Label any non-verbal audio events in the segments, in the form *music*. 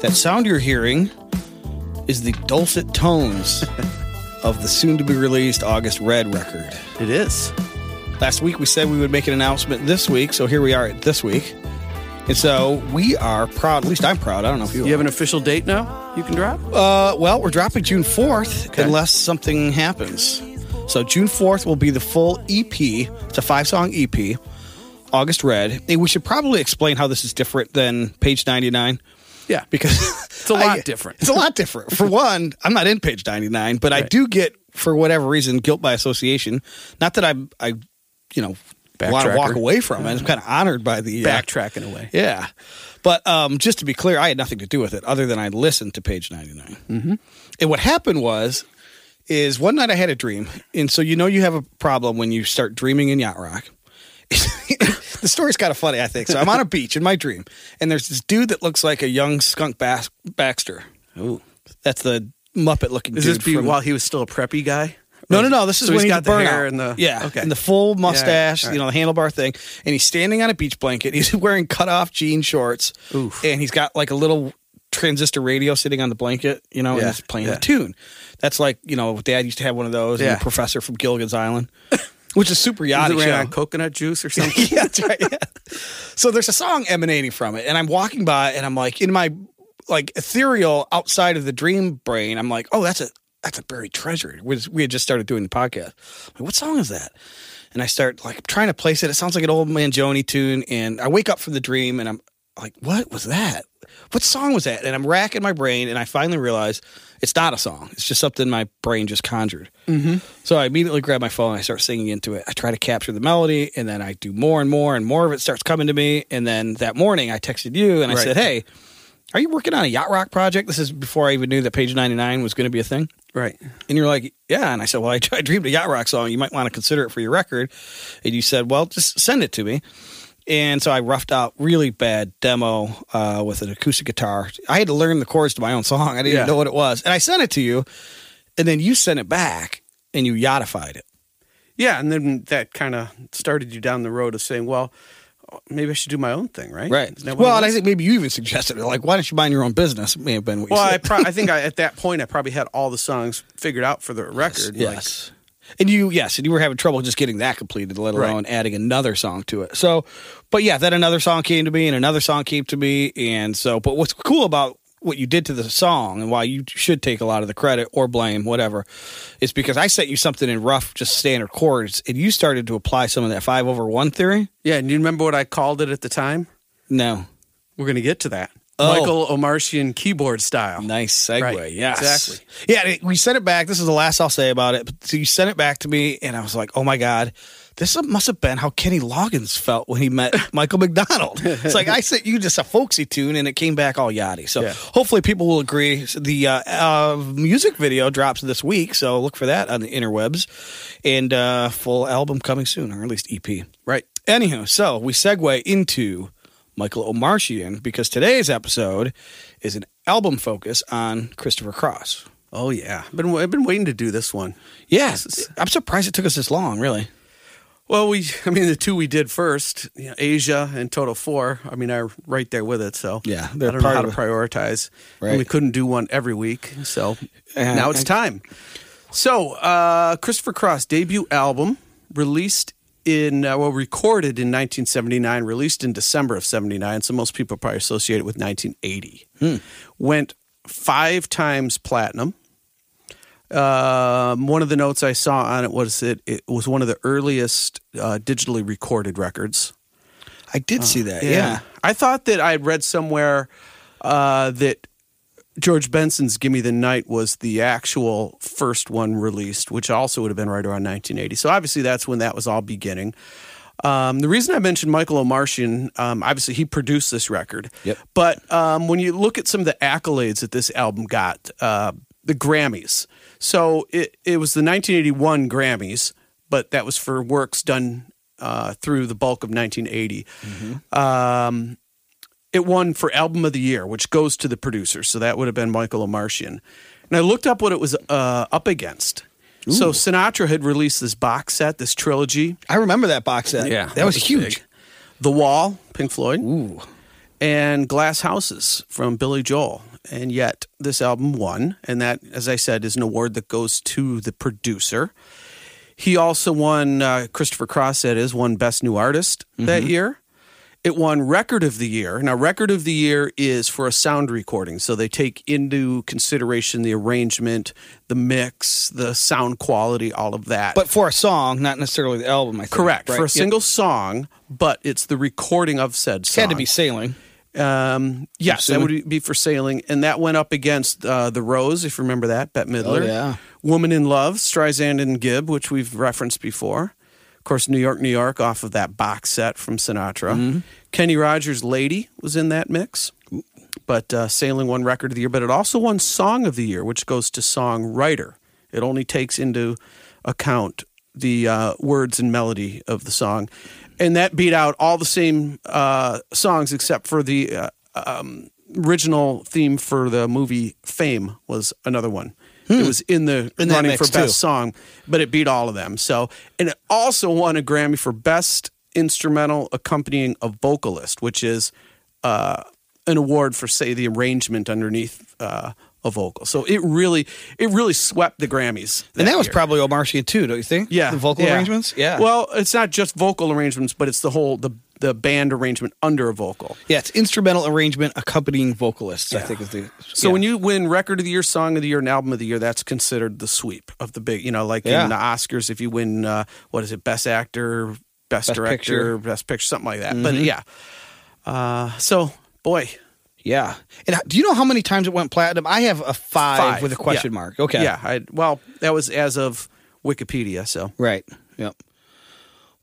That sound you're hearing is the dulcet tones *laughs* of the soon to be released August Red record. It is. Last week we said we would make an announcement this week, so here we are at this week. And so we are proud, at least I'm proud. I don't know if you, You have an official date now you can drop? Uh, well, we're dropping June 4th Okay. unless something happens. So June 4th will be the full EP. It's a five song EP, August Red. And we should probably explain how this is different than Page 99 Yeah. because *laughs* It's a lot different. It's a lot different. For one, I'm not in Page 99, but I do get, for whatever reason, guilt by association. Not that I, I you know, want to walk away from it. I'm kind of honored by the uh, Backtracking away. yeah. But um, just to be clear, I had nothing to do with it other than I listened to page 99. Mm-hmm. And what happened was, is one night I had a dream. And so you know you have a problem when you start dreaming in yacht rock. *laughs* the story's kind of funny, I think. So I'm on a beach in my dream, and there's this dude that looks like a young skunk Bas- Baxter. Ooh. That's the Muppet looking Is dude. this be from- while he was still a preppy guy? no, no, no. This is So when he's got the burnout. hair and the- yeah, okay. and the full mustache, all you know, the handlebar thing, and he's standing on a beach blanket. *laughs* He's wearing cut off jean shorts, Oof. and he's got like a little transistor radio sitting on the blanket, you know, and Yeah, he's playing yeah. a tune. That's like you know, Dad used to have one of those. and Yeah. the professor from Gilligan's Island, *laughs* which is super yachty ran show. on coconut juice or *laughs* something? yeah, that's right. Yeah. So there's a song emanating from it, and I'm walking by, and I'm like, in my like ethereal outside of the dream brain, I'm like, oh, that's a that's a buried treasure. We, we had just started doing the podcast. Like, what song is that? And I start like trying to place it. It sounds like an old man Joni tune, and I wake up from the dream, and I'm like, what was that? What song was that? And I'm racking my brain, and I finally realize it's not a song. It's just something my brain just conjured. Mm-hmm. So I immediately grab my phone. And I start singing into it. I try to capture the melody, and then I do more and more, and more of it starts coming to me. And then that morning, I texted you, and I Right. said, "Hey, are you working on a yacht rock project?" This is before I even knew that Page 99 was going to be a thing. Right. And you're like, yeah. And I said, well, I, *laughs* I dreamed a yacht rock song. You might want to consider it for your record. And you said, well, just send it to me. And so I roughed out really bad demo uh, with an acoustic guitar. I had to learn the chords to my own song. I didn't Yeah. even know what it was. And I sent it to you. And then you sent it back and you yachtified it. Yeah, and then that kind of started you down the road of saying, well, maybe I should do my own thing, right? Right. Isn't that what Well, and I think maybe you even suggested it. Like, why don't you mind your own business? It May have been what you well, I, pro- I *laughs* think I, at that point I probably had all the songs figured out for the record. like- Yes. And you, yes, and you were having trouble just getting that completed, let Right. alone adding another song to it. So, but yeah, then another song came to me, and another song came to me, and so. But what's cool about what you did to the song, and why you should take a lot of the credit or blame, whatever, is because I sent you something in rough, just standard chords, and you started to apply some of that five over one theory. yeah, and you remember what I called it at the time? No, We're going to get to that. Oh. Michael Omartian keyboard style. Nice segue. Right, Yes. exactly. Yeah, we sent it back. This is the last I'll say about it. But so you sent it back to me, and I was like, oh my God, this must have been how Kenny Loggins felt when he met *laughs* Michael McDonald. It's like I sent you just a folksy tune, and it came back all yachty. So Yeah. hopefully people will agree. The uh, uh, music video drops this week, so look for that on the interwebs. And uh, full album coming soon, or at least EP. Right. Anywho, so we segue into Michael Omartian because today's episode is an album focus on Christopher Cross. Oh, yeah. I've been, I've been waiting to do this one. Yes, I'm surprised it took us this long. Really, Well, we, *laughs* I mean, the two we did first, you know, Asia and Toto IV. I mean, I'm right there with it. So Yeah, I don't know how to it. prioritize. Right. And we couldn't do one every week, so Uh, now it's and- time. So, uh, Christopher Cross debut album released in uh, well recorded in 1979, released in December of 79. So most people probably associate it with 1980. Hmm. Went five times platinum. Um, one of the notes I saw on it was it, it was one of the earliest uh, digitally recorded records. I did see that. Yeah. I thought that I had read somewhere uh, that George Benson's "Gimme the Night" was the actual first one released, which also would have been right around 1980. So obviously, that's when that was all beginning. Um, the reason I mentioned Michael Omartian, um, obviously he produced this record. Yep. But um, when you look at some of the accolades that this album got, uh, the Grammys. So it, it was the 1981 Grammys, but that was for works done uh, through the bulk of 1980. Um, it won for Album of the Year, which goes to the producer. So that would have been Michael Omartian. And I looked up what it was uh, up against. So Sinatra had released this box set, this trilogy. I remember that box set. Yeah, that, that was, was huge. big. The Wall, Pink Floyd, Ooh, and Glass Houses from Billy Joel. and yet this album won. And that, as I said, is an award that goes to the producer. He also won, uh, Christopher Cross said, is won Best New Artist that year. It won Record of the Year. Now, Record of the Year is for a sound recording. So they take into consideration the arrangement, the mix, the sound quality, all of that. But for a song, not necessarily the album. I think. Correct. right? For a Yep. single song, but it's the recording of said It song. had to be sailing. Um, yes, that would be for sailing, and that went up against uh, the Rose, if you remember that, Bette Midler. Oh, yeah. Woman in Love, Streisand and Gibb, which we've referenced before. Of course, New York, New York, off of that box set from Sinatra. Mm-hmm. Kenny Rogers' Lady was in that mix, but uh, Sailing won Record of the Year, but it also won Song of the Year, which goes to songwriter. It only takes into account the uh, words and melody of the song, and that beat out all the same uh, songs except for the uh, um, original theme for the movie Fame was another one. It was in the Hmm. In running for best too. song, but it beat all of them. So, and it also won a Grammy for best instrumental accompanying a vocalist, which is uh, an award for say the arrangement underneath uh, a vocal. So it really, it really swept the Grammys, And that was year. probably Omartian too, don't you think? yeah The vocal yeah. arrangements? Yeah. Well, it's not just vocal arrangements, but it's the whole the the band arrangement under a vocal. yeah, it's instrumental arrangement accompanying vocalists, I think is the. So yeah. when you win record of the year, song of the year, and album of the year, that's considered the sweep of the big. You know, like Yeah. in the Oscars, if you win, uh, what is it, best actor, best, Best director, Picture. Mm-hmm. best picture, something like that. But yeah, uh, so boy, Yeah. And do you know how many times it went platinum? I have a five, Five, with a question yeah. mark. Okay. yeah. I, well, that was as of Wikipedia. So Right. Yep.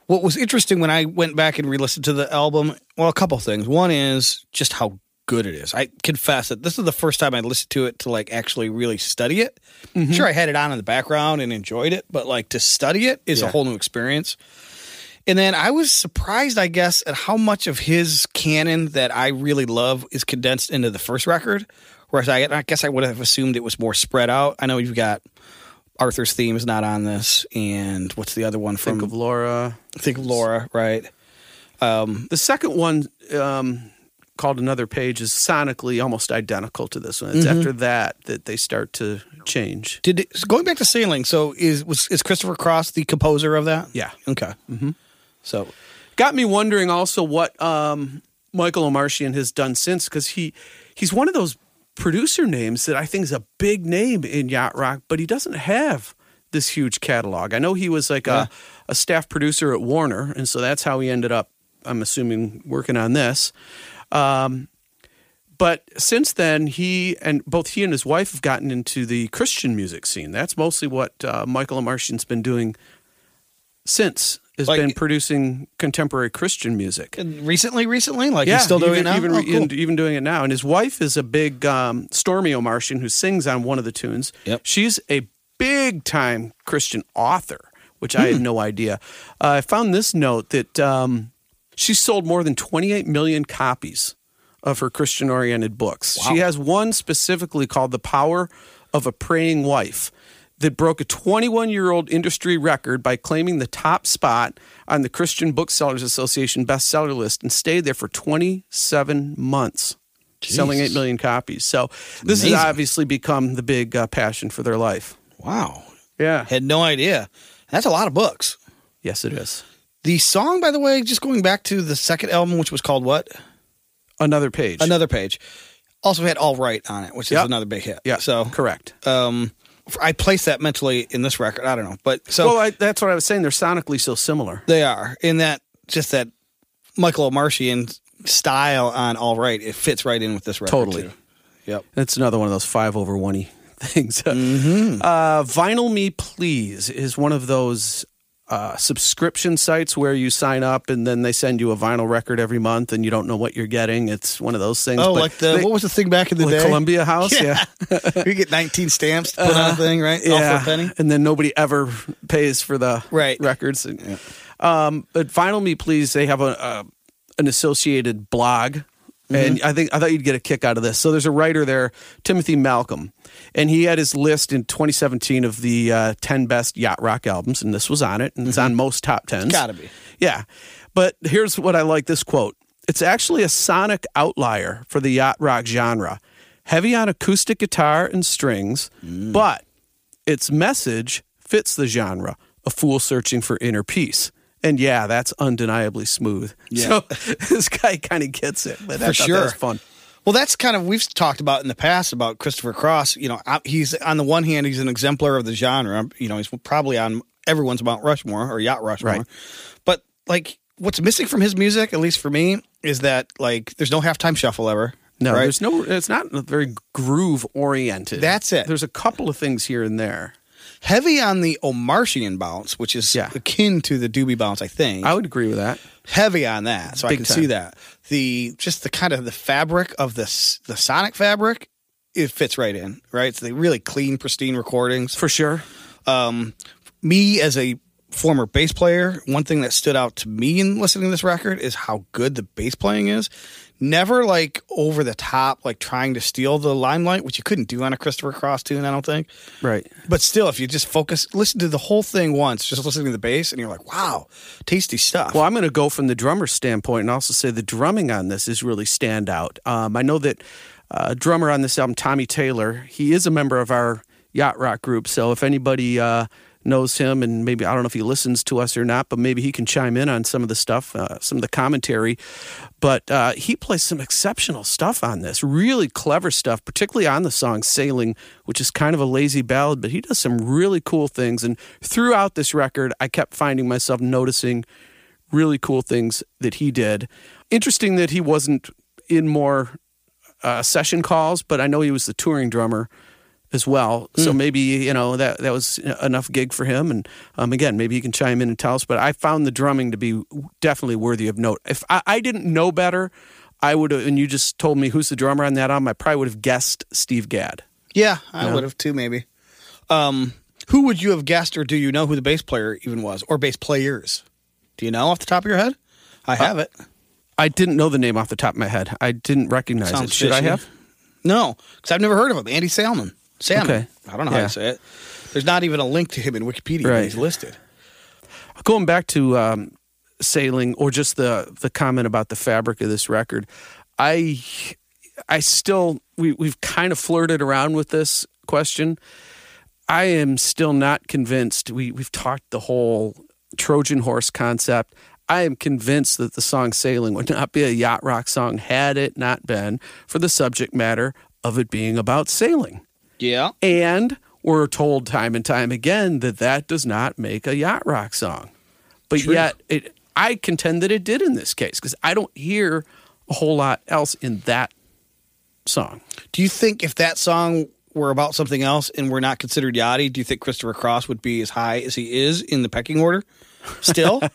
What was interesting when I went back and re-listened to the album, well, a couple things. One is just how good it is. I confess that this is the first time I listened to it to like actually really study it. Mm-hmm. Sure, I had it on in the background and enjoyed it, but like to study it is a whole new experience. And then I was surprised, I guess, at how much of his canon that I really love is condensed into the first record. Whereas I, I guess I would have assumed it was more spread out. I know you've got Arthur's theme is not on this, and what's the other one from think of Laura. Think of Laura, right? The second one, um, called Another Page, is sonically almost identical to this one. It's Mm-hmm. after that that they start to change. Did it, going back to sailing? So is was is Christopher Cross the composer of that? Yeah. Okay. Mm-hmm. So got me wondering also what um, Michael Omartian has done since because he he's one of those producer names that I think is a big name in yacht rock, but he doesn't have this huge catalog. I know he was like Yeah. a, a staff producer at Warner, and so that's how he ended up. I'm assuming working on this. Um, but since then, he and both he and his wife have gotten into the Christian music scene. That's mostly what uh, Michael Omartian's been doing since. Has Like- been producing contemporary Christian music. And recently, recently, like he's still doing even, it now. Even, Oh, cool. even, doing it now. And his wife is a big um, Stormie Omartian who sings on one of the tunes. Yep. She's a big time Christian author, which I Hmm. had no idea. Uh, I found this note that um, she sold more than 28 million copies of her Christian oriented books. She has one specifically called The Power of a Praying Wife that broke a 21 year old industry record by claiming the top spot on the Christian Booksellers Association bestseller list and stayed there for 27 months. Selling 8 million copies. So, this Amazing. has obviously become the big uh, passion for their life. wow, Yeah. had no idea. That's a lot of books. Yes, it is. The song, by the way, just going back to the second album, which was called what? Another page. Another Page. Also had All Right on it, which is Yep. another big hit. Yeah. So, correct. um, I place that mentally in this record. I don't know, but so well, I, that's what I was saying. They're sonically so similar. They are in that just that Michael Omartian style on All Right. It fits right in with this record. Totally. too. Yep. That's another one of those five over one *laughs* things. Mm-hmm. Uh, Vinyl Me Please is one of those uh, subscription sites where you sign up and then they send you a vinyl record every month and you don't know what you're getting. It's one of those things. Oh, but like the they- what was the thing back in the like day? Columbia *laughs* House, yeah. you get 19 stamps to put on a thing, right? Yeah, for a penny. and then nobody ever pays for the Right. records. Um, but Vinyl Me Please, they have a, a an associated blog, and I think I thought you'd get a kick out of this. So there's a writer there, Timothy Malcolm, and he had his list in 2017 of the uh, 10 best yacht rock albums, and this was on it, and it's on most top tens. Gotta be. Yeah, but here's what I like this quote. It's actually a sonic outlier for the yacht rock genre. heavy on acoustic guitar and strings, Mm. but its message fits the genre a fool searching for inner peace. And yeah, that's undeniably smooth. Yeah. So *laughs* this guy kind of gets it. But For sure. That fun. Well, that's kind of we've talked about in the past about Christopher Cross. You know, he's on the one hand he's an exemplar of the genre. You know, he's probably on everyone's Mount Rushmore or Yacht Rushmore. Right. But like, what's missing from his music, at least for me, is that like there's no halftime shuffle ever. No, right? there's no. It's not very groove oriented. That's it. There's a couple of things here and there. Heavy on the Omartian bounce, which is Yeah. akin to the Doobie bounce, I think. I would agree with that. heavy on that, so I can time. see that. The just the kind of the fabric of this the sonic fabric, it fits right in. Right, it's the really clean, pristine recordings. For sure. um, me as a former bass player, one thing that stood out to me in listening to this record is how good the bass playing is. Never like over the top, like trying to steal the limelight, which you couldn't do on a Christopher Cross tune, I don't think. Right. But still, if you just focus, listen to the whole thing once, just listening to the bass, and you're like, wow, tasty stuff. Well, I'm going to go from the drummer standpoint and also say the drumming on this is really standout. Um, I know that uh, drummer on this album, Tommy Taylor, he is a member of our yacht rock group. So if anybody uh, knows him, and maybe I don't know if he listens to us or not, but maybe he can chime in on some of the stuff, uh, some of the commentary. But uh, he plays some exceptional stuff on this, really clever stuff, particularly on the song "Sailing," which is kind of a lazy ballad, but he does some really cool things. And throughout this record, I kept finding myself noticing really cool things that he did. Interesting that he wasn't in more uh, session calls, but I know he was the touring drummer as well. So maybe you know that that was enough gig for him. And um, again, maybe he can chime in and tell us. But I found the drumming to be definitely worthy of note. If I, I didn't know better, I would have. And you just told me who's the drummer on that album, I probably would have guessed Steve Gadd. yeah, I would have too, maybe. Um, who would you have guessed, or do you know who the bass player even was, or bass players? Do you know off the top of your head? I have it. I didn't know the name off the top of my head. I didn't recognize Sounds it. Should I have? No, because I've never heard of him. Andy Salmon. Salmon. Okay. I don't know how to say it. There's not even a link to him in Wikipedia. Right. He's listed. going back to um, sailing or just the the comment about the fabric of this record i i still we, we've kind of flirted around with this question i am still not convinced we, we've talked the whole trojan horse concept i am convinced that the song sailing would not be a yacht rock song had it not been for the subject matter of it being about sailing Yeah. and we're told time and time again that that does not make a yacht rock song. But True. yet, it, I contend that it did in this case because I don't hear a whole lot else in that song. Do you think if that song were about something else and were not considered yachty, do you think Christopher Cross would be as high as he is in the pecking order? Still? *laughs*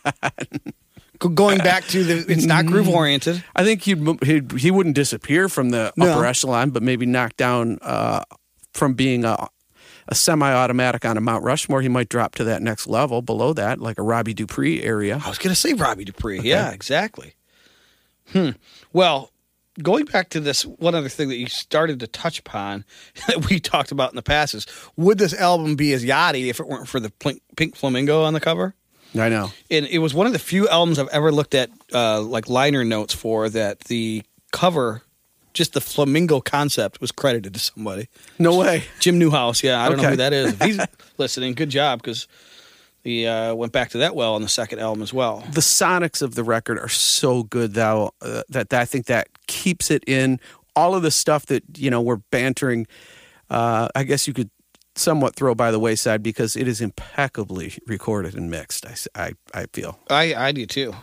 Going back to the, it's not groove oriented. I think he'd, he'd, he wouldn't disappear from the No. upper echelon, but maybe knock down uh, from being a, a semi-automatic on a Mount Rushmore. He might drop to that next level below that, like a Robbie Dupree area. I was going to say Robbie Dupree. Yeah, exactly. Hmm. Well, going back to this, one other thing that you started to touch upon *laughs* that we talked about in the past is would this album be as yachty if it weren't for the pink, pink flamingo on the cover? I know. and it was one of the few albums I've ever looked at uh, like liner notes for that the cover, just the flamingo concept was credited to somebody. No way. Jim Newhouse, yeah, I don't know who that is. If he's *laughs* listening, good job because he uh, went back to that well on the second album as well. the sonics of the record are so good though uh, that, that I think that keeps it in all of the stuff that you know we're bantering. Uh, I guess you could somewhat throw by the wayside because it is impeccably recorded and mixed. I I feel I, I do too.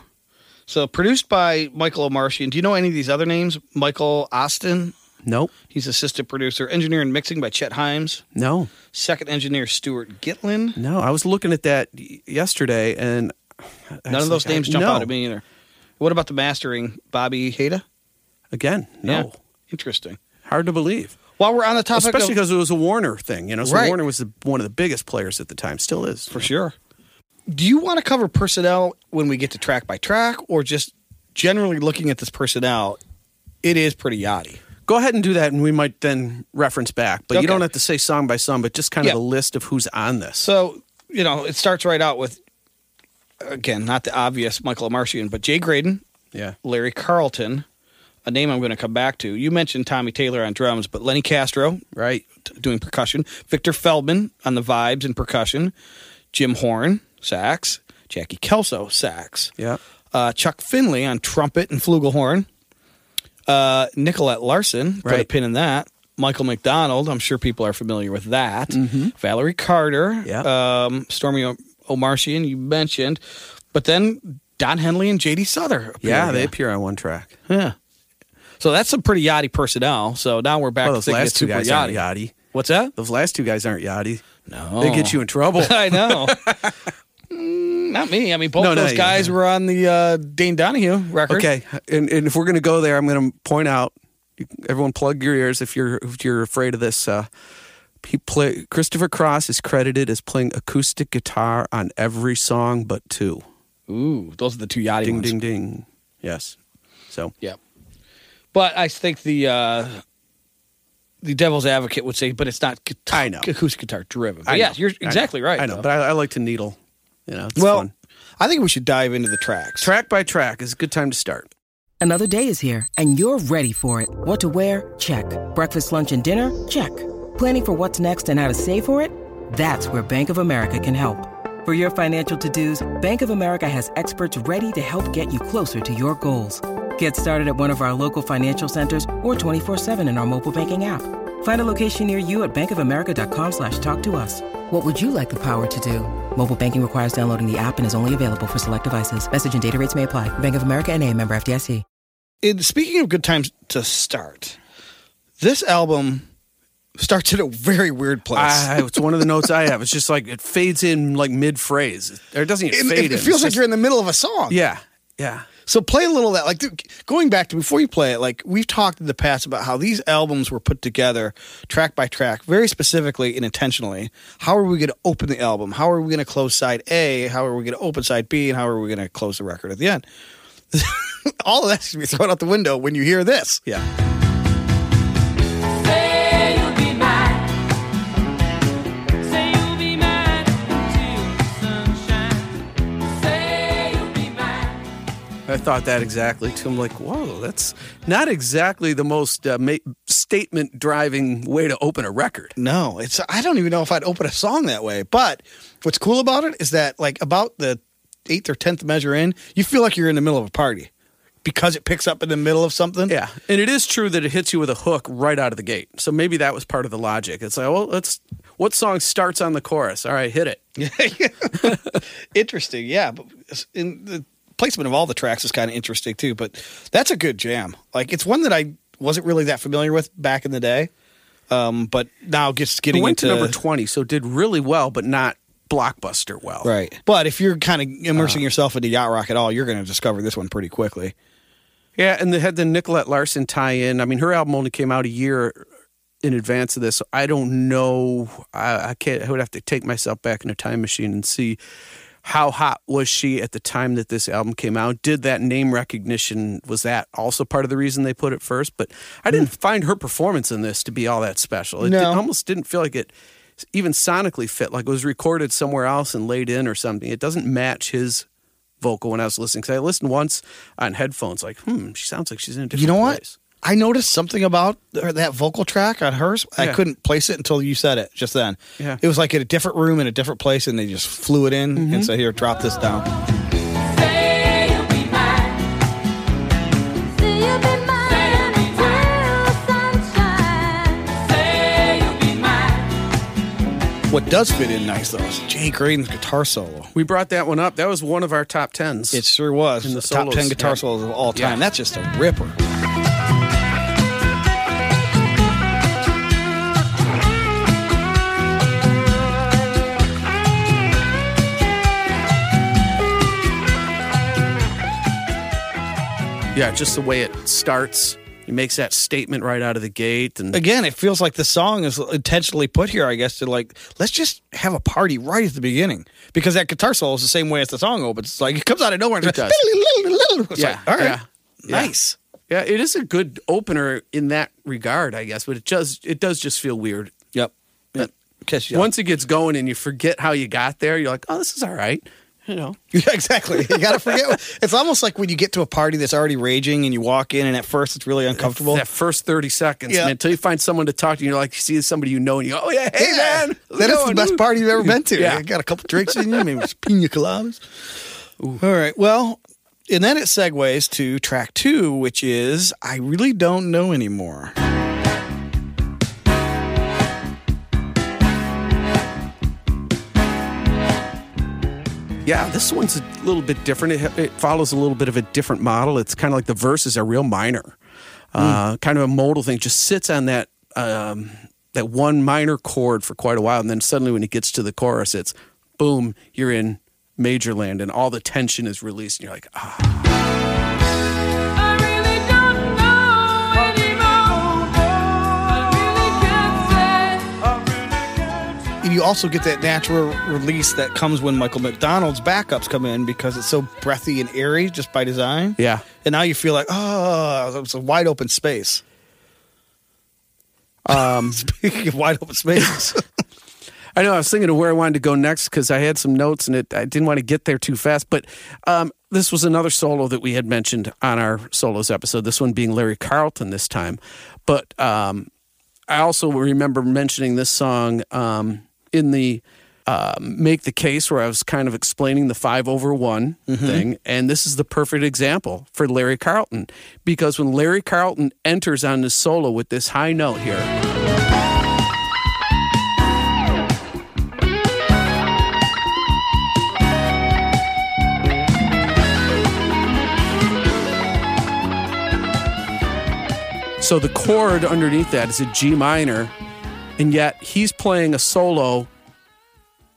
So produced by Michael Omartian. Do you know any of these other names? Michael Austin. nope, He's assistant producer, engineer and mixing by Chet Himes. no, Second engineer Stuart Gitlin. no. I was looking at that yesterday and I None of those like, I- names jump no. out at me either. What about the mastering? Bobby Hata? Again, no, Yeah. Interesting. hard to believe. While we're on the topic Especially of, because it was a Warner thing, you know. So Right. Warner was the, one of the biggest players at the time, still is. for sure. Do you want to cover personnel when we get to track by track, or just generally looking at this personnel? It is pretty yachty. Go ahead and do that, and we might then reference back. But Okay. you don't have to say song by song, but just kind Yeah. of a list of who's on this. So you know, it starts right out with again, not the obvious Michael Omartian, but Jay Graydon, Yeah. Larry Carlton, a name I'm going to come back to. You mentioned Tommy Taylor on drums, but Lenny Castro Right. doing percussion, Victor Feldman on the vibes and percussion, Jim Horn sax, Jackie Kelso sax, Yeah. uh, Chuck Findley on trumpet and flugelhorn, uh, Nicolette Larson, put a Right. pin in that. Michael McDonald, I'm sure people are familiar with that. Valerie Carter, Mm-hmm. Yeah. um, Stormie o- Omartian, you mentioned, but then Don Henley and J.D. Souther. Yeah, they appear on one track. yeah. So that's some pretty yachty personnel. So now we're back Well, to those last two guys yachty. aren't yachty. What's that? Those last two guys aren't yachty. No, They get you in trouble. *laughs* I know. *laughs* Mm, Not me. I mean, both No, no, those guys yeah. were on the uh, Dane Donohue record. Okay, and, and if we're going to go there, I'm going to point out. you- Everyone, plug your ears if you're if you're afraid of this. Uh, he play Christopher Cross is credited as playing acoustic guitar on every song but two. Ooh, those are the two yachty Ding ones. ding ding. Yes. So Yeah. But I think the uh, the devil's advocate would say, but it's not guitar, I know. acoustic guitar driven. But I yes, know, you're I know, exactly right. I know, though. but I, I like to needle. You know, it's well, fun. I think we should dive into the tracks. Track by track is a good time to start. Another day is here, and you're ready for it. What to wear? Check. Breakfast, lunch, and dinner? Check. Planning for what's next and how to save for it? That's where Bank of America can help. For your financial to-dos, Bank of America has experts ready to help get you closer to your goals. Get started at one of our local financial centers or 24-7 in our mobile banking app. Find a location near you at bankofamerica.com slash talk to us. What would you like the power to do? Mobile banking requires downloading the app and is only available for select devices. Message and data rates may apply. Bank of America and a member FDIC. And speaking of good times to start, this album starts at a very weird place. I, it's one of the notes I have. It's just like it fades in like mid phrase, or it doesn't even it, fade it- in. it It's feels like just- you're in the middle of a song. Yeah, yeah. So play a little of that. Like going back to before you play it, like we've talked in the past about how these albums were put together track by track, very specifically and intentionally. How are we going to open the album? How are we going to close side A? How are we going to open side B? And how are we going to close the record at the end? *laughs* All of that's going to be thrown out the window when you hear this. Yeah. I thought that exactly too. I'm like, whoa, that's not exactly the most uh, ma- statement driving way to open a record. No, it's I don't even know if I'd open a song that way. But what's cool about it is that like about the eighth or tenth measure in, you feel like you're in the middle of a party because it picks up in the middle of something. Yeah, and it is true that it hits you with a hook right out of the gate. So maybe that was part of the logic. It's like, well, let's. What song starts on the chorus? All right, hit it. *laughs* interesting. Yeah, but in the placement of all the tracks is kind of interesting too. But that's a good jam. Like it's one that I wasn't really that familiar with back in the day. Um, but now just It getting went into to number twenty, so did really well, but not blockbuster well. right. But if you're kind of immersing Uh. yourself into yacht rock at all, you're going to discover this one pretty quickly. Yeah, and they had the Nicolette Larson tie-in. I mean, her album only came out a year in advance of this. So I don't know. I, I can't. I would have to take myself back in a time machine and see how hot was she at the time that this album came out. Did that name recognition was that also part of the reason they put it first? But I didn't find her performance in this to be all that special. It No. did- almost didn't feel like it even sonically fit. Like it was recorded somewhere else and laid in or something. It doesn't match his vocal when I was listening. Because I listened once on headphones, like, hmm, she sounds like she's in a different You know what? place. I noticed something about that vocal track on hers. I couldn't place it until you said it just then. Yeah. It was like in a different room in a different place, and they just flew it in Mm-hmm. and said, "Here, drop this down." Say you'll be mine. Say you'll be mine until the sunshine. Say you'll be mine. What does fit in nice though is Jay Graydon's guitar solo. We brought that one up. That was one of our top tens. It sure was In the top ten guitar yeah. solos of all time. Yeah. That's just a ripper. Yeah, just the way it starts. He makes that statement right out of the gate, and Again, it feels like the song is intentionally put here. I guess to like let's just have a party right at the beginning because that guitar solo is the same way as the song opens. It's like it comes out of nowhere. And It it's does. It's Yeah, like, all right, yeah, yeah. nice. yeah, it is a good opener in that regard, I guess. But it does it does just feel weird. Yep. yep. Catch you up. Once it gets going and you forget how you got there, you're like, oh, this is all right. You know. *laughs* Yeah, exactly. You got to forget. It's almost like when you get to a party that's already raging and you walk in, and at first it's really uncomfortable. That first 30 seconds, Yeah. man, until you find someone to talk to, you're like, you see somebody you know, and you go, oh, yeah, hey, Yeah. man. how's it That is the going, best dude?" party you've ever been to. Yeah. You got a couple drinks in you, maybe *laughs* some pina coladas. All right. Well, and then it segues to track two, which is I really don't know anymore. Yeah, this one's a little bit different. It, it follows a little bit of a different model. It's kind of like the verses are real minor, uh, kind of a modal thing. Just sits on that um, that one minor chord for quite a while, and then suddenly when it gets to the chorus, it's boom, you're in major land, and all the tension is released, and you're like, ah, And you also get that natural release that comes when Michael McDonald's backups come in because it's so breathy and airy just by design. yeah. And now you feel like, oh, it's a wide open space. *laughs* Um, Speaking of wide open spaces. *laughs* I know. I was thinking of where I wanted to go next because I had some notes and it. I didn't want to get there too fast. But um, this was another solo that we had mentioned on our solos episode. This one being Larry Carlton this time. But um, I also remember mentioning this song um, in the uh, make the case where I was kind of explaining the five over one thing, and this is the perfect example for Larry Carlton. Because when Larry Carlton enters on his solo with this high note here. So the chord underneath that is a G minor, and yet he's playing a solo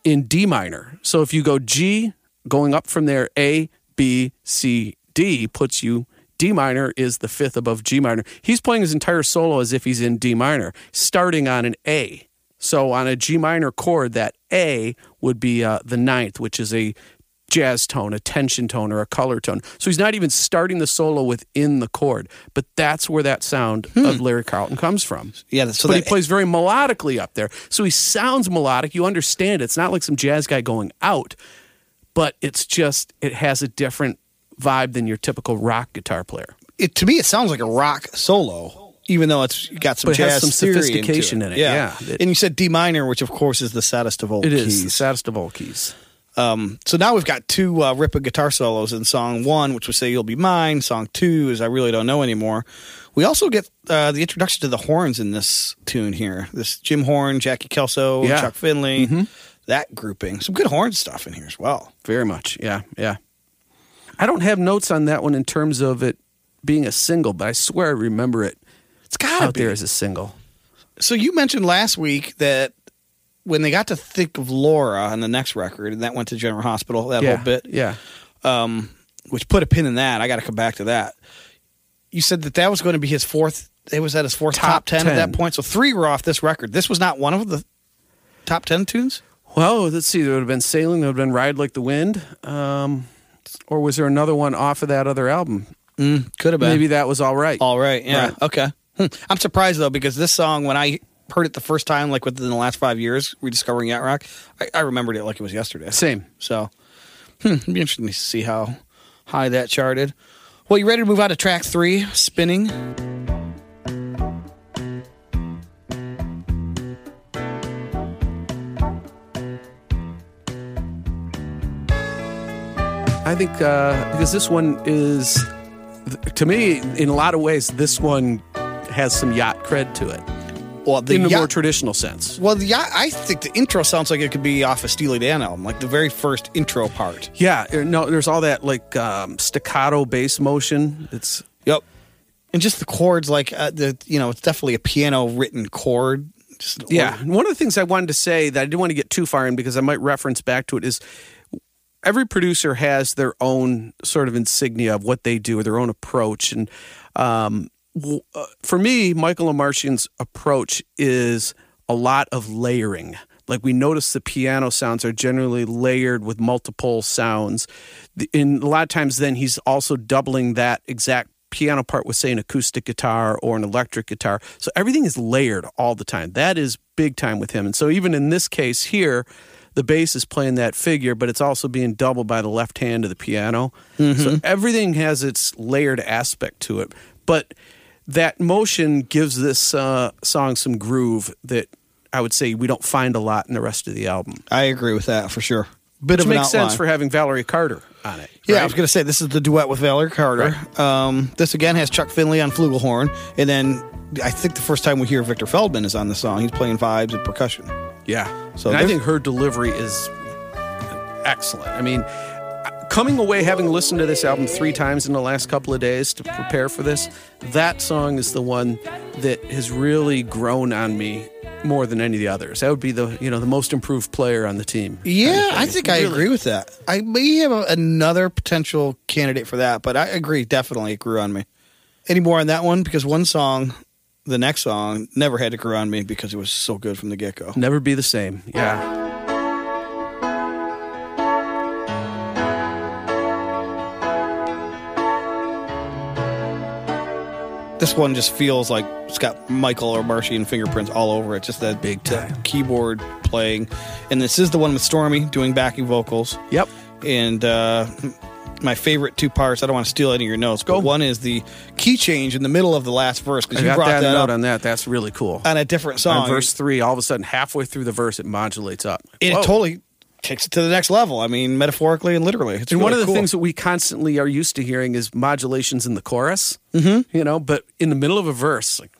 in D minor. So if you go G, going up from there, A, B, C, D puts you. D minor is the fifth above G minor. He's playing his entire solo as if he's in D minor, starting on an A. So on a G minor chord, that A would be uh, the ninth, which is a jazz tone, a tension tone, or a color tone. So he's not even starting the solo within the chord, but that's where that sound of hmm. Larry Carlton comes from. yeah. So but that, he plays very melodically up there. So he sounds melodic. You understand it. It's not like some jazz guy going out, but it's just, it has a different vibe than your typical rock guitar player. it, to me, it sounds like a rock solo, even though it's got some But it jazz some sophistication in it, yeah. and you said D minor, which of course is the saddest of all It keys. is the saddest of all keys. Um, so now we've got two uh, Ripper guitar solos in song one, which would say "You'll Be Mine." Song two is "I Really Don't Know Anymore." We also get uh, the introduction to the horns in this tune here. This Jim Horn, Jackie Kelso, Yeah. Chuck Findley, that grouping. Some good horn stuff in here as well. Very much. Yeah. Yeah. I don't have notes on that one in terms of it being a single, but I swear I remember it It's gotta out be. there as a single. So you mentioned last week that when they got to think of Laura on the next record, and that went to General Hospital, that yeah. whole bit, Yeah. um, which put a pin in that. I got to come back to that. You said that that was going to be his fourth. It was at his fourth top, Top 10, at that point. So three were off this record. This was not one of the top ten tunes. Well, let's see. There would have been Sailing, there would have been Ride Like the Wind. Um, or was there another one off of that other album? Could have been. Maybe that was all right. All right. Yeah. Right. Okay. Hmm. I'm surprised though because this song, when I heard it the first time, like within the last five years, rediscovering Yacht Rock, I, I remembered it like it was yesterday. Same. So, hmm, it'd be interesting to see how high that charted. Well, you ready to move on to track three, Spinning? I think uh, because this one is, to me, in a lot of ways, this one has some yacht cred to it Well, the in a yacht, more traditional sense. well, the I think the intro sounds like it could be off a Steely Dan album, like the very first intro part. Yeah, er, no, there's all that like um, staccato bass motion. It's Yep. And just the chords, like uh, the you know, it's definitely a piano written chord. Just, Yeah. One of the things I wanted to say that I didn't want to get too far in because I might reference back to it is every producer has their own sort of insignia of what they do or their own approach. And um, uh, Uh, for me, Michael Omartian's approach is a lot of layering. Like we notice the piano sounds are generally layered with multiple sounds. And a lot of times then he's also doubling that exact piano part with say an acoustic guitar or an electric guitar. So everything is layered all the time. That is big time with him. And so even in this case here, the bass is playing that figure, but it's also being doubled by the left hand of the piano. So mm-hmm. everything has its layered aspect to it. But that motion gives this uh, song some groove that I would say we don't find a lot in the rest of the album. I agree with that for sure. Bit Which of makes sense for having Valerie Carter on it. Yeah, I was going to say this is the duet with Valerie Carter. Um, this again has Chuck Findley on flugelhorn, and then I think the first time we hear Victor Feldman is on the song. He's playing vibes and percussion. Yeah. So So and I think her delivery is excellent. I mean, coming away having listened to this album three times in the last couple of days to prepare for this, that song is the one that has really grown on me more than any of the others. That would be the you know the most improved player on the team. Yeah, I think I Really. agree with that. I may have a, another potential candidate for that, but I agree. Definitely, it grew on me. Any more on that one? Because one song, the next song, never had to grow on me because it was so good from the get go. Never be the same. Yeah. This one just feels like it's got Michael Omartian fingerprints all over it. Just that Big that time. keyboard playing, and this is the one with Stormie doing backing vocals. Yep. And uh, my favorite two parts. I don't want to steal any of your notes, but Go. one is the key change in the middle of the last verse because you got brought that, that, note up on that. That's really cool. on a different song. on verse three, all of a sudden, halfway through the verse, it modulates up. it Whoa. totally takes it to the next level. I mean, metaphorically and literally. It's And one of the cool. things that we constantly are used to hearing is modulations in the chorus. Mm-hmm. You know, but in the middle of a verse, like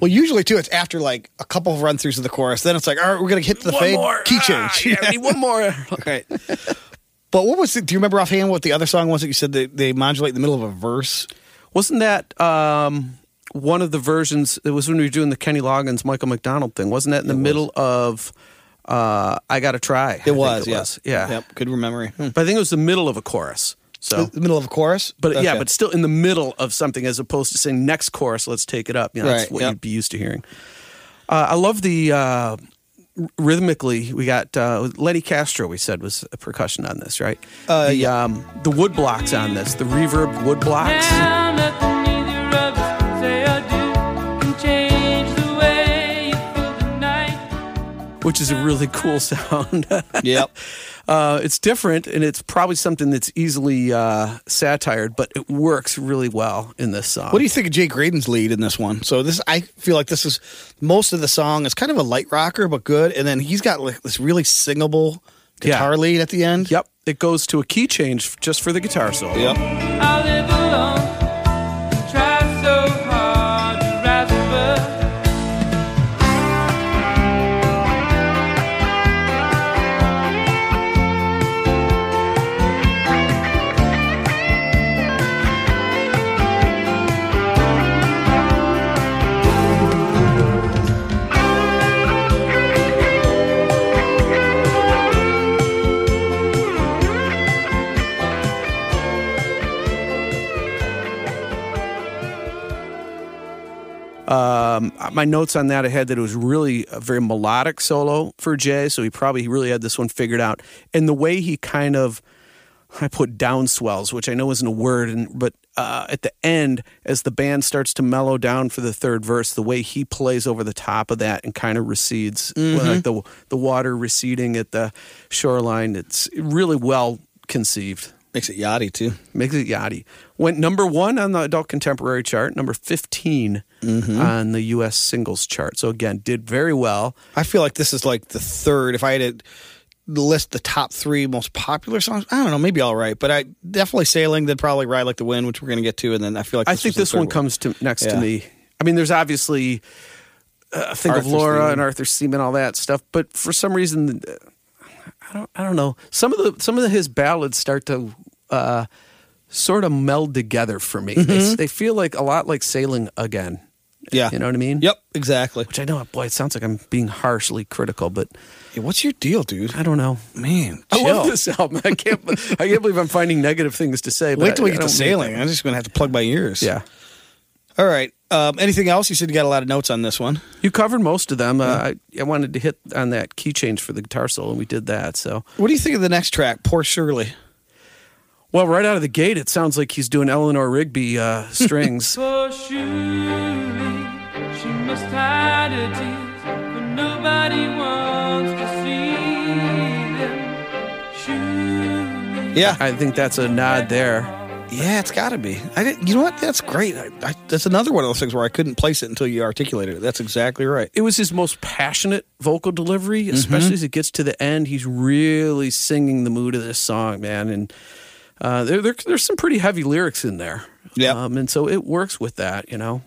Well, usually too, it's after like a couple of run throughs of the chorus. Then it's like, all right, we're gonna hit the one fade more key Ah, change. yeah, we need *laughs* one more. right. But what was it? Do you remember offhand what the other song was that you said they, they modulate in the middle of a verse? Wasn't that um, one of the versions? It was when we were doing the Kenny Loggins, Michael McDonald thing. Wasn't that in the middle of uh, "I Got to Try"? It think was, It yeah. was. Yeah. Yep. Good memory. Hmm. But I think it was the middle of a chorus. So. The middle of a chorus? But yeah, but still in the middle of something, as opposed to saying next chorus, let's take it up. You know, that's Right, what yep. you'd be used to hearing. Uh, I love the uh, rhythmically. We got uh, Lenny Castro. We said was a percussion on this, right? Uh, the yeah. um, the wood blocks on this, the reverb wood blocks. Which is a really *laughs* cool sound. *laughs* Yep. uh, it's different, and it's probably something that's easily uh, satired, but it works really well in this song. What do you think of Jay Graydon's lead in this one? So this, I feel like this is most of the song is kind of a light rocker, but good. And then he's got like this really singable guitar Yeah. lead at the end. Yep, it goes to a key change just for the guitar solo. Yep. My notes on that I had that it was really a very melodic solo for Jay, so he probably really had this one figured out. And the way he kind of, I put down swells, which I know isn't a word, and but uh, at the end, as the band starts to mellow down for the third verse, the way he plays over the top of that and kind of recedes, like the the water receding at the shoreline. It's really well conceived. Makes it yachty too. Makes it yachty. Went number one on the adult contemporary chart, number 15 on the U.S. singles chart. So again, did very well. I feel like this is like the third. If I had to list the top three most popular songs, I don't know, maybe all right, but I definitely sailing. Then probably ride like the wind, which we're going to get to, and then I feel like I think this third one comes to next Yeah. to me. I mean, there's obviously uh, think Arthur of Laura Seaman. and Arthur Seaman, all that stuff, but for some reason, uh, I don't. I don't know. Some of the some of his ballads start to. Uh, Sort of meld together for me. They, they feel like a lot like sailing again. Yeah, You know what I mean? Yep, exactly. Which I know, boy, it sounds like I'm being harshly critical, but Yeah, what's your deal, dude? I don't know. Man, I love this album. I can't. I can't believe I'm finding negative things to say. Wait till we get to sailing. I'm just going to have to plug my ears. Yeah, All right. Um, anything else? You said you got a lot of notes on this one. you covered most of them. Uh, I, I wanted to hit on that key change for the guitar solo, and we did that. So, What do you think of the next track, Poor Shirley? well, right out of the gate, it sounds like he's doing Eleanor Rigby uh, *laughs* strings. For surely she must hide her tears, but nobody wants to see Yeah. I think that's a nod there. Yeah, it's got to be. I didn't, you know what? That's great. I, I, that's another one of those things where I couldn't place it until you articulated it. That's exactly right. It was his most passionate vocal delivery, Mm-hmm. especially as it gets to the end. He's really singing the mood of this song, man. And uh, there, there, there's some pretty heavy lyrics in there. Yep. Um, and so it works with that, you know.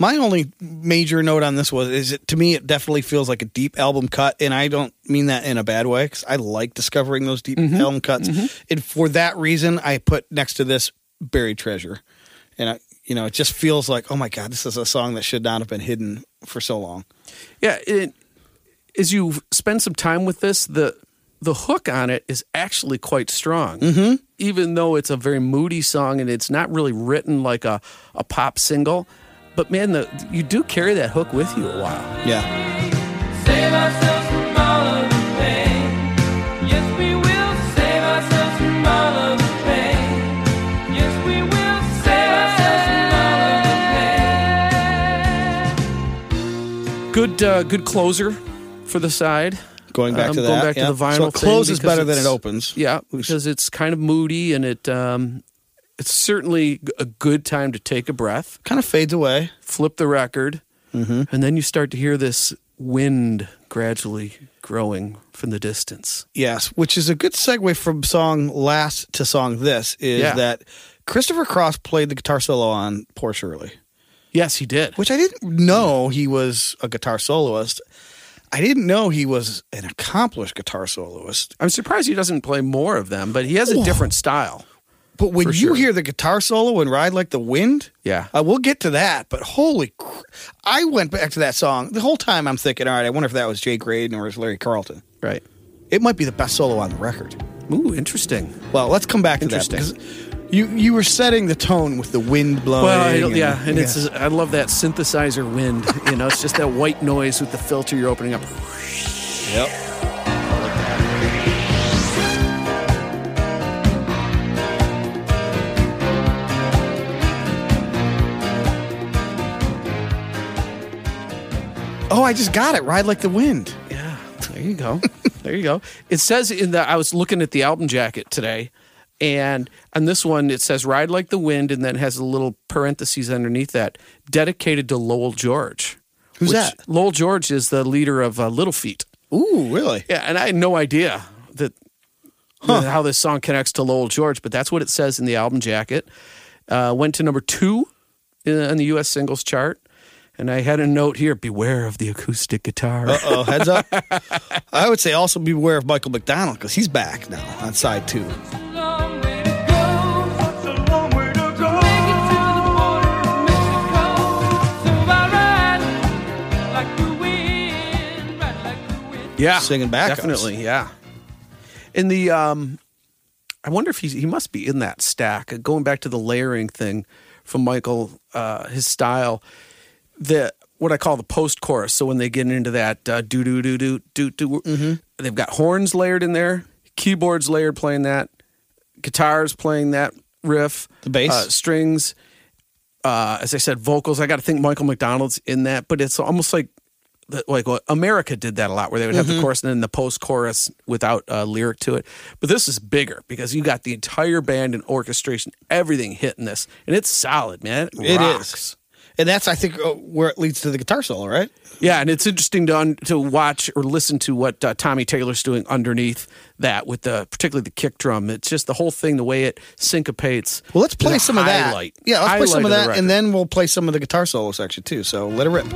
My only major note on this was is it to me it definitely feels like a deep album cut, and I don't mean that in a bad way because I like discovering those deep album cuts, and for that reason I put next to this buried treasure, and I you know it just feels like oh my god this is a song that should not have been hidden for so long. Yeah, it, as you spend some time with this, the the hook on it is actually quite strong. Mm-hmm. Even though it's a very moody song and it's not really written like a, a pop single, but man, the you do carry that hook with you a while. Yeah, Save ourselves from all of the pain. Yes, we Good, uh, good closer for the side. going back Um, to that. going back to the vinyl So it closes better than it opens. Yeah, because it's kind of moody and it um, it's certainly a good time to take a breath, Kind of fades away. flip the record, Mm-hmm. and then you start to hear this wind gradually growing from the distance. Yes, which is a good segue from song last to song this is Yeah. that Christopher Cross played the guitar solo on Poor Shirley, Yes, he did. which I didn't know he was a guitar soloist. I didn't know he was an accomplished guitar soloist. I'm surprised he doesn't play more of them, but he has a Oh. different style. But when For you sure. hear the guitar solo and Ride Like the Wind, Yeah. uh, we'll get to that. But holy, cr- I went back to that song the whole time. I'm thinking, all right, I wonder if that was Jay Graydon or was Larry Carlton. Right. It might be the best solo on the record. Ooh, interesting. Well, let's come back to that Interesting. because you you were setting the tone with the wind blowing. Well, I, and- yeah, and it's I love that synthesizer wind. You know, it's just that white noise with the filter you're opening up. yep. Oh, I just got it. Ride like the wind. Yeah, there you go. there you go. It says in the I was looking at the album jacket today, and on this one it says "Ride Like the Wind," and then has a little parentheses underneath that, dedicated to Lowell George. Who's that? Lowell George is the leader of uh, Little Feat. Ooh, really? Yeah, and I had no idea that how this song connects to Lowell George, but that's what it says in the album jacket. Uh, went to number two in, on the U.S. singles chart, and I had a note here: "Beware of the acoustic guitar." Uh oh, heads up. *laughs* I would say also beware of Michael McDonald because he's back now on side two. Yeah, Singing backups. definitely, yeah. In the, um, I wonder if he's he must be in that stack. Going back to the layering thing from Michael, uh, his style, the what I call the post chorus. So when they get into that uh, do do do do do do, Mm-hmm. they've got horns layered in there, keyboards layered playing that, guitars playing that riff, The bass. uh, strings. Uh, as I said, vocals. I got to think Michael McDonald's in that, but it's almost like like what America did that a lot, where they would have Mm-hmm. the chorus and then the post chorus without a lyric to it. But this is bigger because you got the entire band and orchestration, everything hitting this, and it's solid, man. It, It rocks. is. And that's, I think, uh, where it leads to the guitar solo, right? Yeah, and it's interesting to un- to watch or listen to what uh, Tommy Taylor's doing underneath that with the particularly the kick drum. It's just the whole thing, the way it syncopates. Well, let's play a some of that. Yeah, let's play some of Highlight the that, and then we'll play some of the guitar solo section too. So let it rip.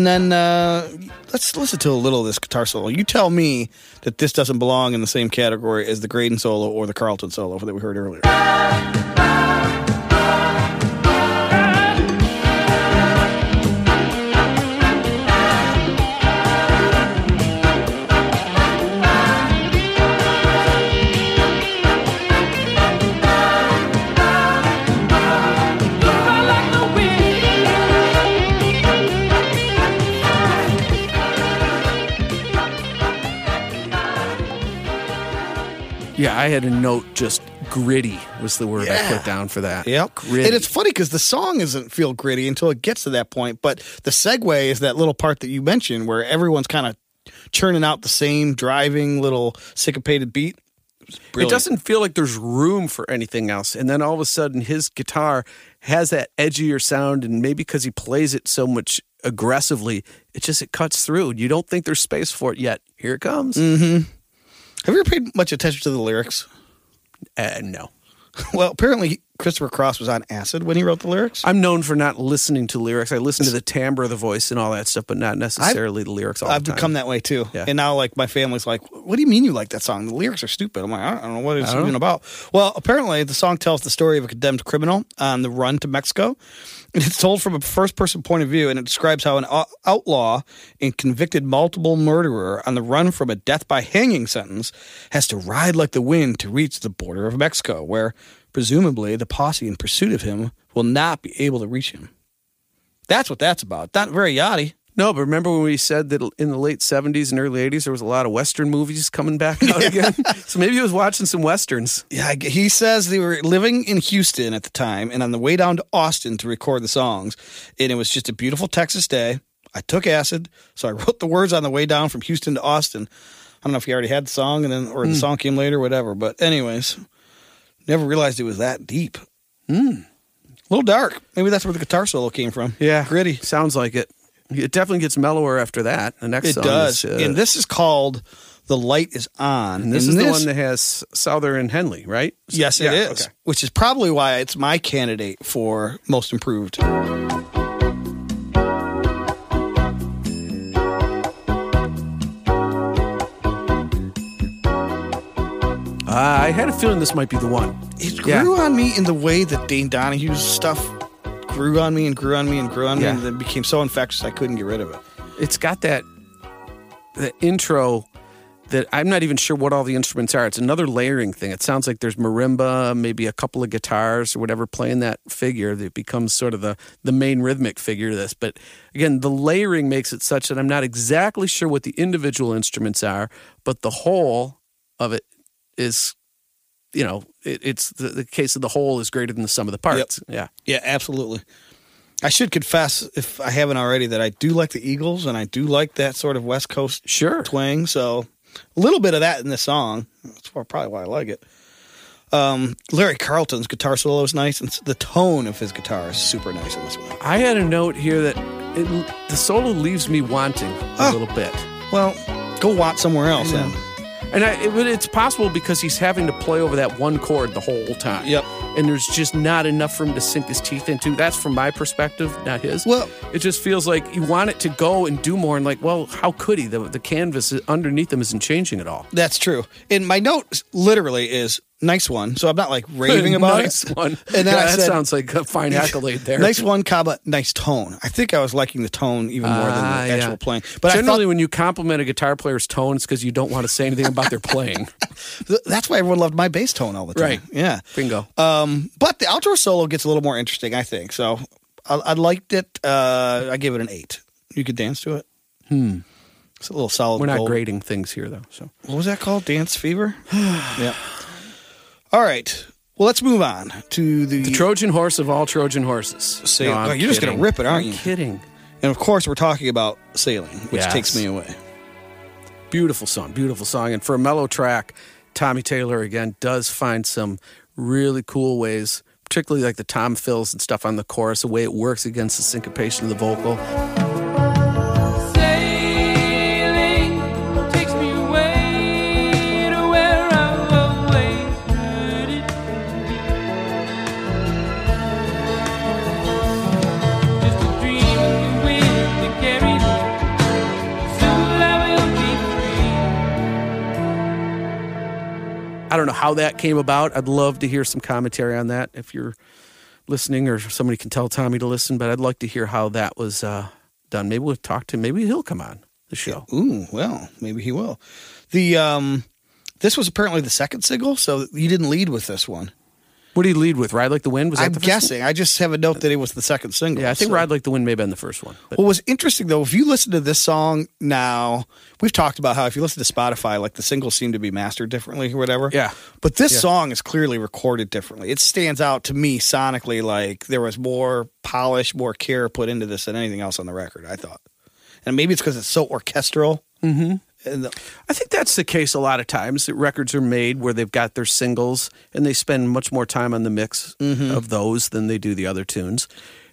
And then uh, let's listen to a little of this guitar solo. You tell me that this doesn't belong in the same category as the Graydon solo or the Carlton solo that we heard earlier. Yeah, I had a note just gritty was the word I put down for that. Yep. Gritty. And it's funny because the song doesn't feel gritty until it gets to that point. But the segue is that little part that you mentioned where everyone's kind of churning out the same driving little syncopated beat. It doesn't feel like there's room for anything else. And then all of a sudden, his guitar has that edgier sound, and maybe because he plays it so much aggressively, it just it cuts through. You don't think there's space for it yet. Here it comes. Mm. Have you ever paid much attention to the lyrics? Uh, no, *laughs* Well, apparently Christopher Cross was on acid when he wrote the lyrics. I'm known for not listening to lyrics. I listen to the timbre of the voice and all that stuff, but not necessarily the lyrics. All I've the time. become that way too. Yeah. And now, like, my family's like, "What do you mean you like that song? The lyrics are stupid." I'm like, "I don't know what it's even know. about." Well, apparently, the song tells the story of a condemned criminal on the run to Mexico. And it's told from a first-person point of view, and it describes how an outlaw and convicted multiple murderer on the run from a death by hanging sentence has to ride like the wind to reach the border of Mexico, where presumably the posse in pursuit of him will not be able to reach him. That's what that's about. Not very yachty. No, but remember when we said that in the late 70s and early 80s there was a lot of Western movies coming back out again? *laughs* so maybe he was watching some Westerns. Yeah, he says they were living in Houston at the time and on the way down to Austin to record the songs. And it was just a beautiful Texas day. I took acid, so I *laughs* wrote the words on the way down from Houston to Austin. I don't know if he already had the song and then or the hmm. song came later, whatever. But anyways, never realized it was that deep. Hmm. A little dark. Maybe that's where the guitar solo came from. Yeah. Gritty. Sounds like it. It definitely gets mellower after that. The next It song does. is, uh, and this is called "The Light Is On." and this And is the one that has Souther and Henley, right? Yes, it Yeah, is. okay. Which is probably why it's my candidate for most improved. Uh, I had a feeling this might be the one. It Yeah. grew on me in the way that Dane Donohue's stuff grew on me and grew on me and grew on Yeah. me and then became so infectious I couldn't get rid of it. It's got that the intro that I'm not even sure what all the instruments are. It's another layering thing. It sounds like there's marimba, maybe a couple of guitars or whatever playing that figure that becomes sort of the the main rhythmic figure of this. But again, the layering makes it such that I'm not exactly sure what the individual instruments are, but the whole of it is you know, it, it's the, the case of the whole is greater than the sum of the parts. Yeah. Yeah, absolutely. I should confess, if I haven't already, that I do like the Eagles and I do like that sort of West Coast Sure. twang. So a little bit of that in this song. That's probably why I like it. Um, Larry Carlton's guitar solo is nice, and the tone of his guitar is super nice in this one. I had a note here that it, the solo leaves me wanting a Oh. little bit. Well, go watch somewhere else then. And I, it, it's possible because he's having to play over that one chord the whole time. Yep. And there's just not enough for him to sink his teeth into. That's from my perspective, not his. Well- it just feels like you want it to go and do more. And like, well, how could he? The, the canvas underneath him isn't changing at all. That's true. And my note literally is nice one. So I'm not like raving *laughs* about it. nice it. one. And yeah, that said, sounds like a fine *laughs* accolade there. nice one, comma, nice tone. I think I was liking the tone even more than Ah, the yeah. actual playing. But Generally, I when you compliment a guitar player's tone, it's because you don't want to say anything about their playing. *laughs* that's why everyone loved my bass tone all the time. Right. Yeah. Bingo. Um, but the outro solo gets a little more interesting, I think. So I, I liked it. Uh, I gave it an eight. You could dance to it. Hmm. It's a little solid. We're not gold. grading things here, though. So What was that called? Dance Fever? *sighs* yeah. All right. Well, let's move on to the, the Trojan horse of all Trojan horses. Say- I'm oh, you're just gonna rip it, aren't I'm you? Kidding. and of course we're talking about sailing, which Yes. takes me away. Beautiful song, beautiful song. And for a mellow track, Tommy Taylor again does find some really cool ways, particularly like the tom fills and stuff on the chorus, the way it works against the syncopation of the vocal. Don't know how that came about. I'd love to hear some commentary on that if you're listening or somebody can tell Tommy to listen, but I'd like to hear how that was uh, done. Maybe we'll talk to him. Maybe he'll come on the show. Ooh, well, maybe he will. The um, this was apparently the second single, so you didn't lead with this one. What did he lead with? Ride Like the Wind? Was I'm the first one? guessing. I just have a note that it was the second single. Yeah, I think so- Ride Like the Wind may have been the first one. But What was interesting though, if you listen to this song now, we've talked about how if you listen to Spotify, like the singles seem to be mastered differently or whatever. Yeah. But this Yeah. song is clearly recorded differently. It stands out to me sonically like there was more polish, more care put into this than anything else on the record, I thought. And maybe it's because it's so orchestral. Mm-hmm. And the, I think that's the case a lot of times that records are made where they've got their singles and they spend much more time on the mix of those than they do the other tunes.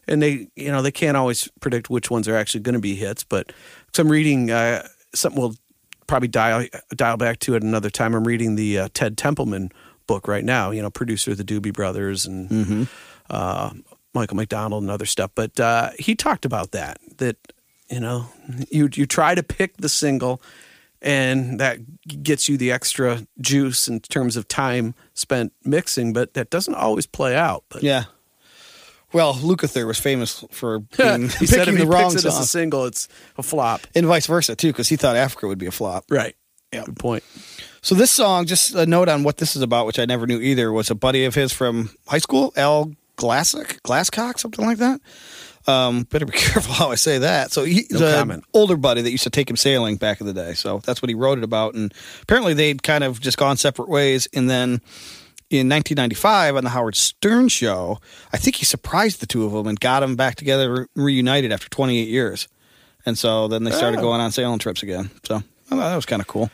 And they, you know, they can't always predict which ones are actually going to be hits. But so I'm reading uh, something we'll probably dial dial back to at another time. I'm reading the uh, Ted Templeman book right now. You know, producer of the Doobie Brothers and uh, Michael McDonald and other stuff. But uh, he talked about that. That you know, you you try to pick the single, and that gets you the extra juice in terms of time spent mixing. But that doesn't always play out. But yeah. Well, Lukather was famous for *laughs* being, he said if the he wrong picks it as a single, it's a flop. and vice versa too, because he thought Africa would be a flop. Right. Yeah. Good point. So this song, just a note on what this is about, which I never knew either, was a buddy of his from high school, Al Glassick, Glasscock, something like that. Um, better be *laughs* careful how I say that. So he's No an older buddy that used to take him sailing back in the day. So that's what he wrote it about. And apparently they'd kind of just gone separate ways. And then in 1995 on the Howard Stern show, I think he surprised the two of them and got them back together, reunited after 28 years. And so then they started Oh. going on sailing trips again. So I thought that was kind of cool.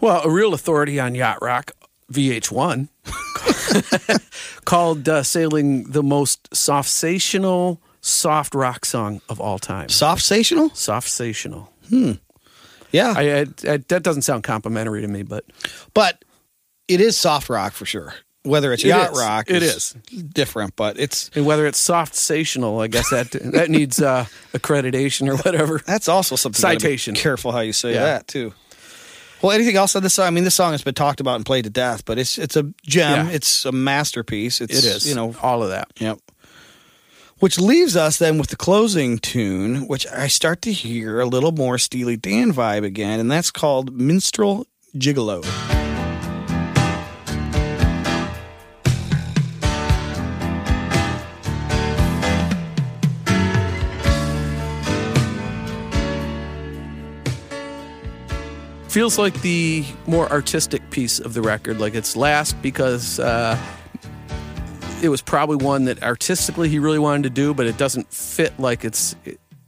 Well, a real authority on yacht rock, VH1, *laughs* called uh, "Sailing" the most softational soft rock song of all time. Soft-sational? Softational. Yeah. I, I, I, that doesn't sound complimentary to me, but but it is soft rock for sure. Whether it's It yacht is. rock, It is different, but it's and whether it's soft-sational, I guess that that needs uh, accreditation or whatever. that's also something. you gotta be Citation. Careful how you say Yeah. that too. Well, anything else on this song? I mean, this song has been talked about and played to death, but it's it's a gem. Yeah. It's a masterpiece. It's It is, you know, all of that. Yep. Which leaves us then with the closing tune, which I start to hear a little more Steely Dan vibe again, and that's called Minstrel Gigolo. Feels like the more artistic piece of the record. Like it's last because uh, it was probably one that artistically he really wanted to do, but it doesn't fit like it's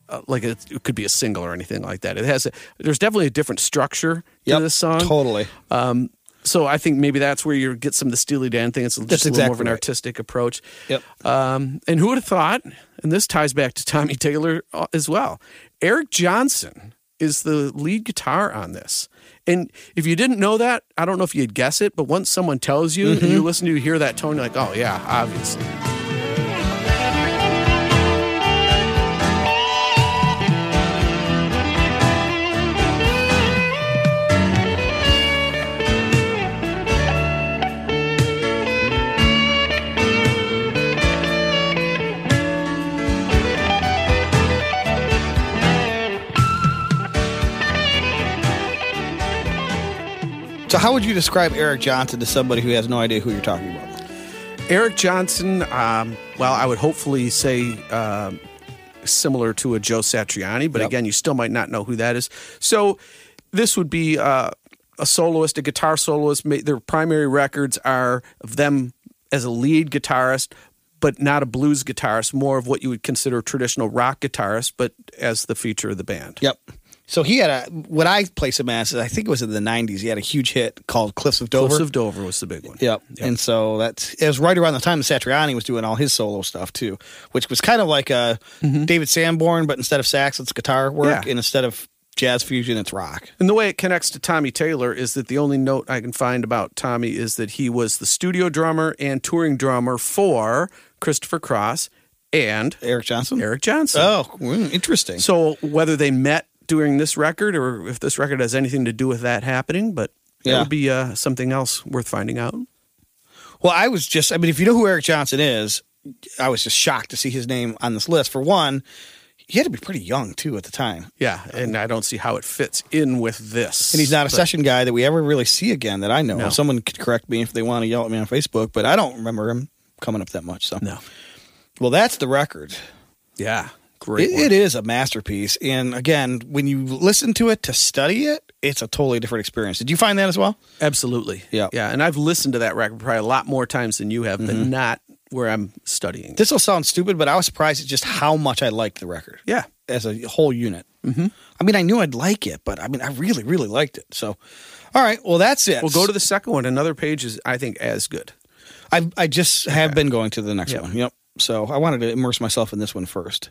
uh, like it, it could be a single or anything like that. It has a, there's definitely a different structure to this song. Totally. Um, so I think maybe that's where you get some of the Steely Dan thing. It's just That's a little more of an right. artistic approach. Yep. Um, and who would have thought? And this ties back to Tommy Taylor uh, as well. Eric Johnson is the lead guitar on this. And if you didn't know that, I don't know if you'd guess it, but once someone tells you and you mm-hmm. listen to you hear that tone, you're like, oh yeah, obviously. So, how would you describe Eric Johnson to somebody who has no idea who you're talking about? Eric Johnson, um, well, I would hopefully say um, similar to a Joe Satriani, but Yep. again, you still might not know who that is. So this would be uh, a soloist, a guitar soloist. Their primary records are of them as a lead guitarist, but not a blues guitarist, more of what you would consider a traditional rock guitarist, but as the feature of the band. Yep. So he had a what I place him as. I think it was in the '90s. He had a huge hit called "Cliffs of Dover." Cliffs of Dover was the big one. Yep. And so that's it was right around the time that Satriani was doing all his solo stuff too, which was kind of like a David Sanborn, but instead of sax, it's guitar work, Mm-hmm. Yeah. and instead of jazz fusion, it's rock. And the way it connects to Tommy Taylor is that the only note I can find about Tommy is that he was the studio drummer and touring drummer for Christopher Cross and Eric Johnson. Eric Johnson. Oh, mm, interesting. So whether they met during this record or if this record has anything to do with that happening, but that Yeah. would be uh, something else worth finding out. Well, I was just, I mean, if you know who Eric Johnson is, I was just shocked to see his name on this list. For one, he had to be pretty young too at the time. Yeah, and I don't see how it fits in with this. And he's not a But- session guy that we ever really see again that I know. No. of. Someone could correct me if they want to yell at me on Facebook, but I don't remember him coming up that much. So No. well, that's the record. Yeah. Great. It, it is a masterpiece, and again, when you listen to it to study it, it's a totally different experience. Did you find that as well? Absolutely. Yeah. Yeah. And I've listened to that record probably a lot more times than you have, but not where I'm studying. This will sound stupid, but I was surprised at just how much I liked the record. yeah. as a whole unit. Mm-hmm. I mean, I knew I'd like it, but I mean, I really, really liked it. So, all right, well, that's it. We'll go to the second one. Another page is, I think, as good. I I just have been going to the next Yeah. one. Yep. So I wanted to immerse myself in this one first.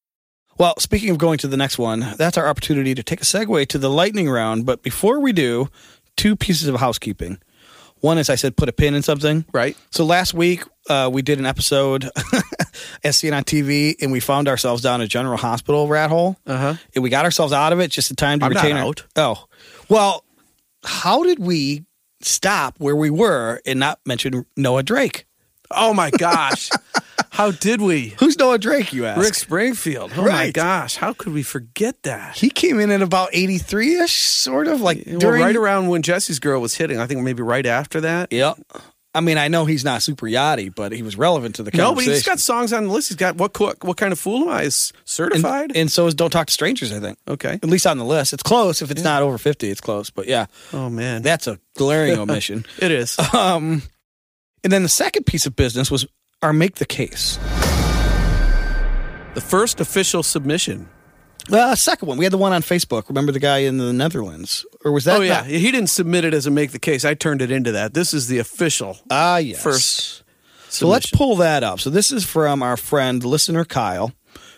Well, speaking of going to the next one, that's our opportunity to take a segue to the lightning round. But before we do, two pieces of housekeeping. One is I said put a pin in something. Right. So last week uh, we did an episode as seen on TV, and we found ourselves down a General Hospital rat hole. Uh-huh. And we got ourselves out of it just in time to I'm retain our. out. Oh, well, how did we stop where we were and not mention Noah Drake? Oh, my gosh. *laughs* How did we? Who's Noah Drake? You ask. Rick Springfield. Oh, my Right. gosh. How could we forget that? He came in at about eighty three ish, sort of like Well, during. right around when Jesse's girl was hitting, I think maybe right after that. Yep. I mean, I know he's not super yachty, but he was relevant to the No, but conversation. he's got songs on the list. He's got what co- what kind of fool am I? Is certified? and, and so is Don't Talk to Strangers. I think. okay. At least on the list, it's close. If it's not over fifty, it's close. But yeah, Oh man, that's a glaring omission. *laughs* it is. Um, and then the second piece of business was our make the case. the first official submission. Uh, second one, we had the one on Facebook. Remember the guy in the Netherlands, or was that? oh yeah, not- he didn't submit it as a make the case. I turned it into that. This is the official Ah, yes. first. So let's pull that up. So this is from our friend listener Kyle,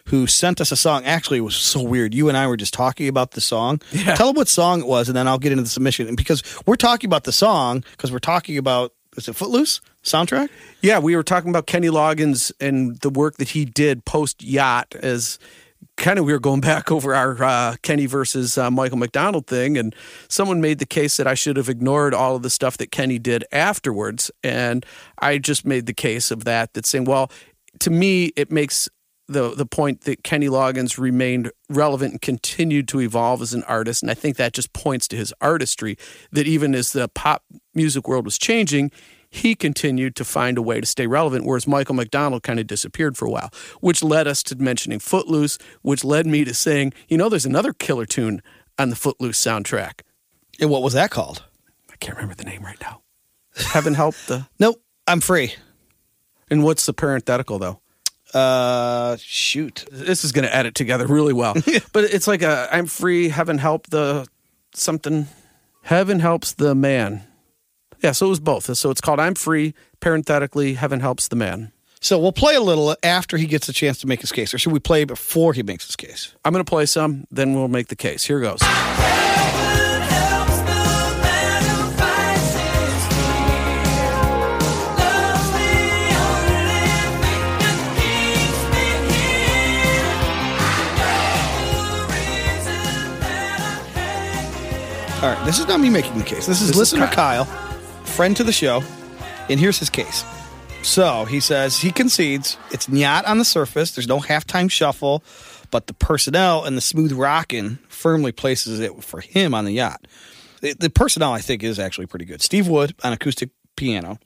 who sent us a song. Actually, it was so weird. You and I were just talking about the song. Yeah. Tell him what song it was, and then I'll get into the submission. And because we're talking about the song, because we're talking about is it Footloose soundtrack? Yeah, we were talking about Kenny Loggins and the work that he did post yacht as kind of we were going back *laughs* over our uh, Kenny versus uh, Michael McDonald thing, and someone made the case that I should have ignored all of the stuff that Kenny did afterwards, and I just made the case of that. That saying, well, to me, it makes the the point that Kenny Loggins remained relevant and continued to evolve as an artist, and I think that just points to his artistry. That even as the pop music world was changing, he continued to find a way to stay relevant, whereas Michael McDonald kind of disappeared for a while, which led us to mentioning Footloose, which led me to saying, you know, there's another killer tune on the Footloose soundtrack. And what was that called? I can't remember the name right now. Heaven help the. *laughs* Nope, I'm free. And what's the parenthetical though? Uh, shoot. This is going to edit together really well. *laughs* but it's like a I'm free, heaven help the something. Heaven helps the man. Yeah, so it was both. So it's called I'm free, parenthetically, heaven helps the man. So we'll play a little after he gets a chance to make his case, or should we play before he makes his case? I'm going to play some, then we'll make the case. Here goes. All right, this is not me making the case. This is This is listener Kyle. Kyle, friend to the show, and here's his case. So he says he concedes it's not on the surface. There's no halftime shuffle, but the personnel and the smooth rocking firmly places it for him on the yacht. The, the personnel, I think, is actually pretty good. Steve Wood on acoustic piano,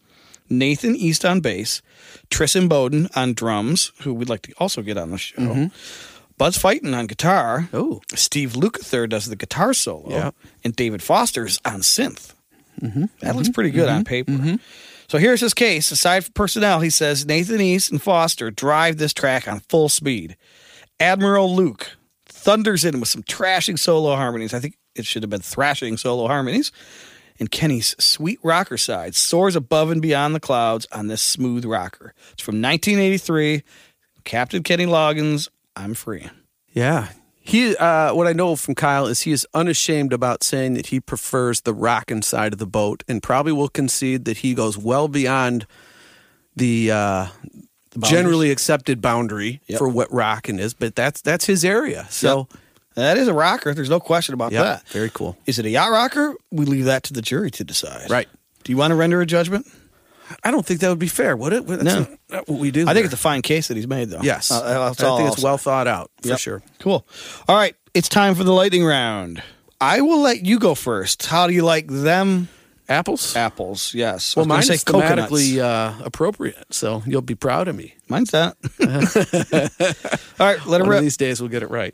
Nathan East on bass, Tris Imboden on drums, who we'd like to also get on the show. Mm-hmm. Buzz Feiten on guitar. Oh. Steve Lukather does the guitar solo. Yeah. And David Foster's on synth. Mm-hmm. That looks pretty good on mm-hmm. paper. Mm-hmm. So here's his case. Aside from personnel, he says Nathan East and Foster drive this track on full speed. Admiral Luke thunders in with some trashing solo harmonies. I think it should have been thrashing solo harmonies. And Kenny's sweet rocker side soars above and beyond the clouds on this smooth rocker. It's from 1983. Captain Kenny Loggins, I'm free. Yeah. He, uh, what I know from Kyle is he is unashamed about saying that he prefers the rocking side of the boat, and probably will concede that he goes well beyond the, uh, generally accepted boundary Yep. for what rocking is, but that's that's his area. So That is a rocker. There's no question about yeah, that. very cool. Is it a yacht rocker? We leave that to the jury to decide. Right. Do you want to render a judgment? I don't think that would be fair, would it? That's No. not- not what we do. I think it's a fine case that he's made, though. yes. Uh, that's I all think I'll it's say. well thought out for Yep. sure. Cool. All right. It's time for the lightning round. I will let you go first. How do you like them Apples. apples? Yes. Well, mine's gonna say thematically uh, appropriate, so you'll be proud of me. Mine's that. *laughs* *laughs* All right. Let it One of rip. these days we'll get it right.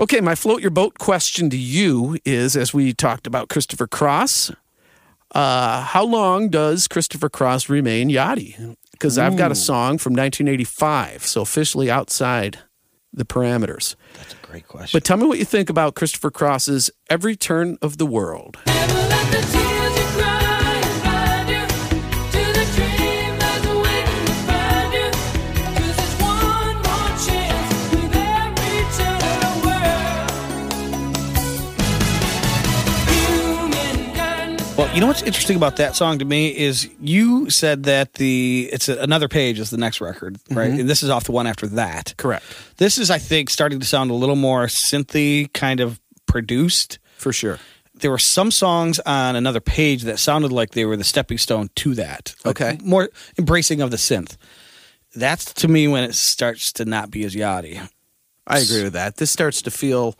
Okay, my float your boat question to you is as we talked about Christopher Cross, uh, how long does Christopher Cross remain yachty? Because I've got a song from 1985, so officially outside the parameters. That's a great question. But tell me what you think about Christopher Cross's Every Turn of the World. Well, you know what's interesting about that song to me is you said that the it's a, another page is the next record, right? Mm-hmm. And this is off the one after that. Correct. This is, I think, starting to sound a little more synthy, kind of produced. For sure. There were some songs on another page that sounded like they were the stepping stone to that. Like Okay. more embracing of the synth. That's to me when it starts to not be as yachty. I agree with that. This starts to feel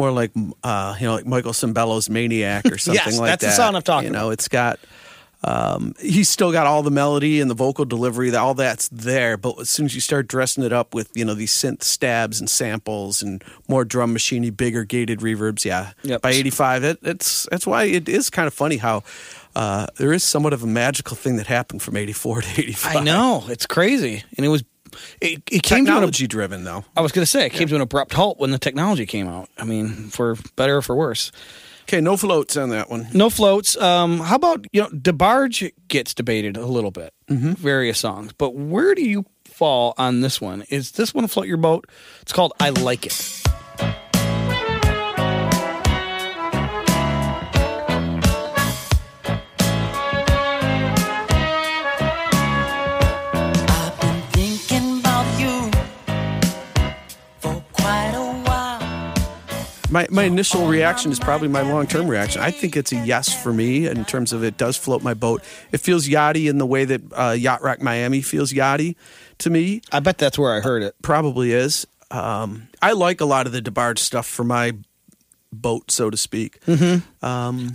more like uh, you know, like Michael Sembello's Maniac or *laughs* something Yes, like that's the that. sound I'm talking You know, about. it's got um, he's still got all the melody and the vocal delivery. All that's there, but as soon as you start dressing it up with you know these synth stabs and samples and more drum machiney, bigger gated reverbs, yeah. Yep. By '85, it, it's that's why it is kind of funny how uh, there is somewhat of a magical thing that happened from '84 to '85. I know it's crazy, and it was it, it came to an, Technology driven though. I was going to say it came to an abrupt halt when the technology came out. I mean, for better or for worse. Okay, no floats on that one. No floats. Um, how about you know, DeBarge gets debated a little bit, various songs, but where do you fall on this one? Is this one float your boat? It's called "I Like It." My, my initial reaction is probably my long term reaction. I think it's a yes for me in terms of it does float my boat. It feels yachty in the way that uh, Yacht Rock Miami feels yachty to me. I bet that's where I heard it. Probably is. Um, I like a lot of the DeBarge stuff for my boat, so to speak.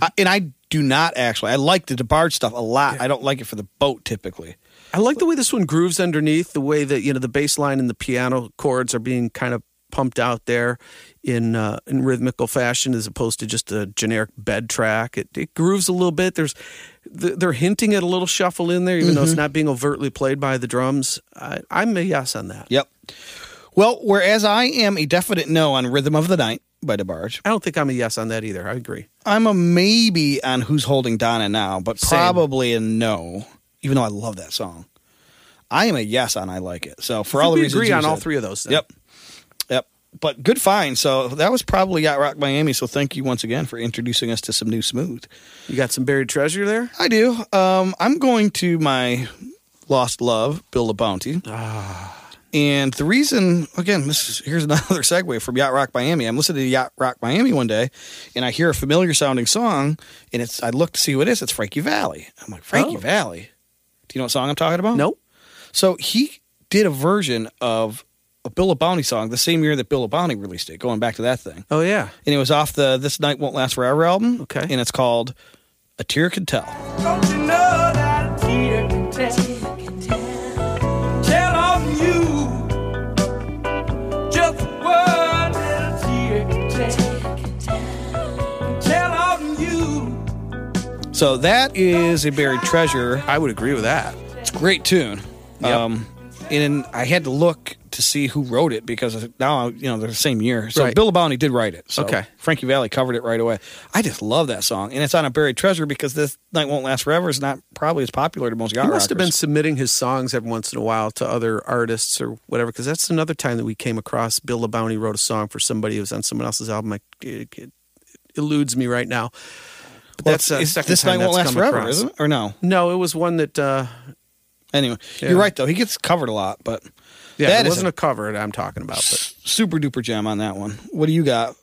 I, and I do not actually. I like the DeBarge stuff a lot. I don't like it for the boat typically. I like the way this one grooves underneath, the way that you know the bass line and the piano chords are being kind of pumped out there in uh, in rhythmical fashion as opposed to just a generic bed track. It, it grooves a little bit. There's they're hinting at a little shuffle in there, even though it's not being overtly played by the drums. I, I'm a yes on that. Yep. Well, whereas I am a definite no on "Rhythm of the Night" by DeBarge, I don't think I'm a yes on that either. I agree. I'm a maybe on "Who's Holding Donna Now," but Same. probably a no. Even though I love that song, I am a yes on "I Like It." So for all the we reasons agree you on all three of those. then. Yep. But good find. So that was probably Yacht Rock Miami. So thank you once again for introducing us to some new smooth. You got some buried treasure there. I do. Um, I'm going to my lost love, Bill LaBounty. Ah. And the reason, again, this is here's another *laughs* segue from Yacht Rock Miami. I'm listening to Yacht Rock Miami one day, and I hear a familiar sounding song, and it's I look to see who it is. It's Frankie Valli. I'm like Frankie Oh. Valli. Do you know what song I'm talking about? Nope. So he did a version of a Bill LaBounty song the same year that Bill LaBounty released it. Going back to that thing, Oh yeah. and it was off the This Night Won't Last Forever album. Okay. and it's called A Tear Can Tell. Don't you know that a tear can tell? Tell on you. Just one little tear can tell. Tell on you. So that is a buried treasure. I would agree with that. It's a great tune. Yep. Um, and I had to look to see who wrote it because now you know they're the same year. So Right. Bill Bounty did write it. So Okay. Frankie Valli covered it right away. I just love that song, and it's on a buried treasure because this night won't last forever is not probably as popular to most He must have been submitting his songs every once in a while to other artists or whatever, because that's another time that we came across Bill LaBounty wrote a song for somebody who was on someone else's album. I, it, it eludes me right now. But Well, that's uh, second this time night won't last forever, across. isn't it? Or no? No, it was one that uh, Anyway, Yeah. you're right though. He gets covered a lot, but Yeah, that it wasn't a a cover that I'm talking about. But super duper gem on that one. What do you got?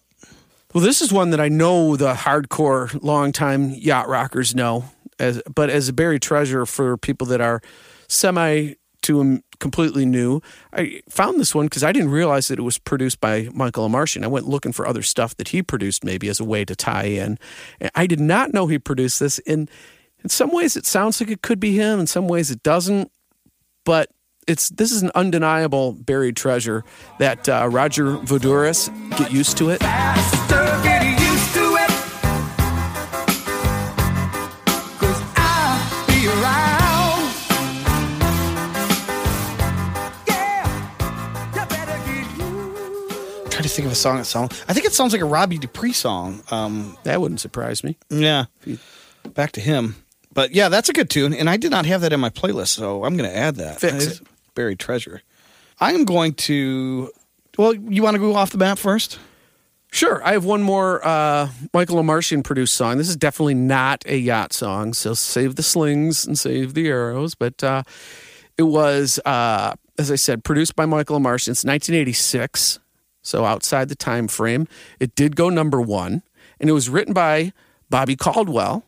well, this is one that I know the hardcore, longtime yacht rockers know. As but as a buried treasure for people that are semi to completely new, I found this one because I didn't realize that it was produced by Michael Omartian. I went looking for other stuff that he produced, maybe as a way to tie in. And I did not know he produced this. In in some ways, it sounds like it could be him. In some ways, it doesn't. But it's this is an undeniable buried treasure that uh, Roger Voudouris get used to it. Faster, get used to it. 'Cause I'll be around. Yeah, you better get used. trying to think of a song that sounds. I think it sounds like a Robbie Dupree song. Um, That wouldn't surprise me. yeah, back to him. But yeah, that's a good tune, and I did not have that in my playlist, so I'm going to add that. Fix It's it. Buried treasure. I am going to. Well, you want to go off the map first? Sure, I have one more uh, Michael Omartian produced song. This is definitely not a yacht song, so save the slings and save the arrows. But uh, it was, uh, as I said, produced by Michael Omartian. It's 1986, so outside the time frame. It did go number one, and it was written by Bobby Caldwell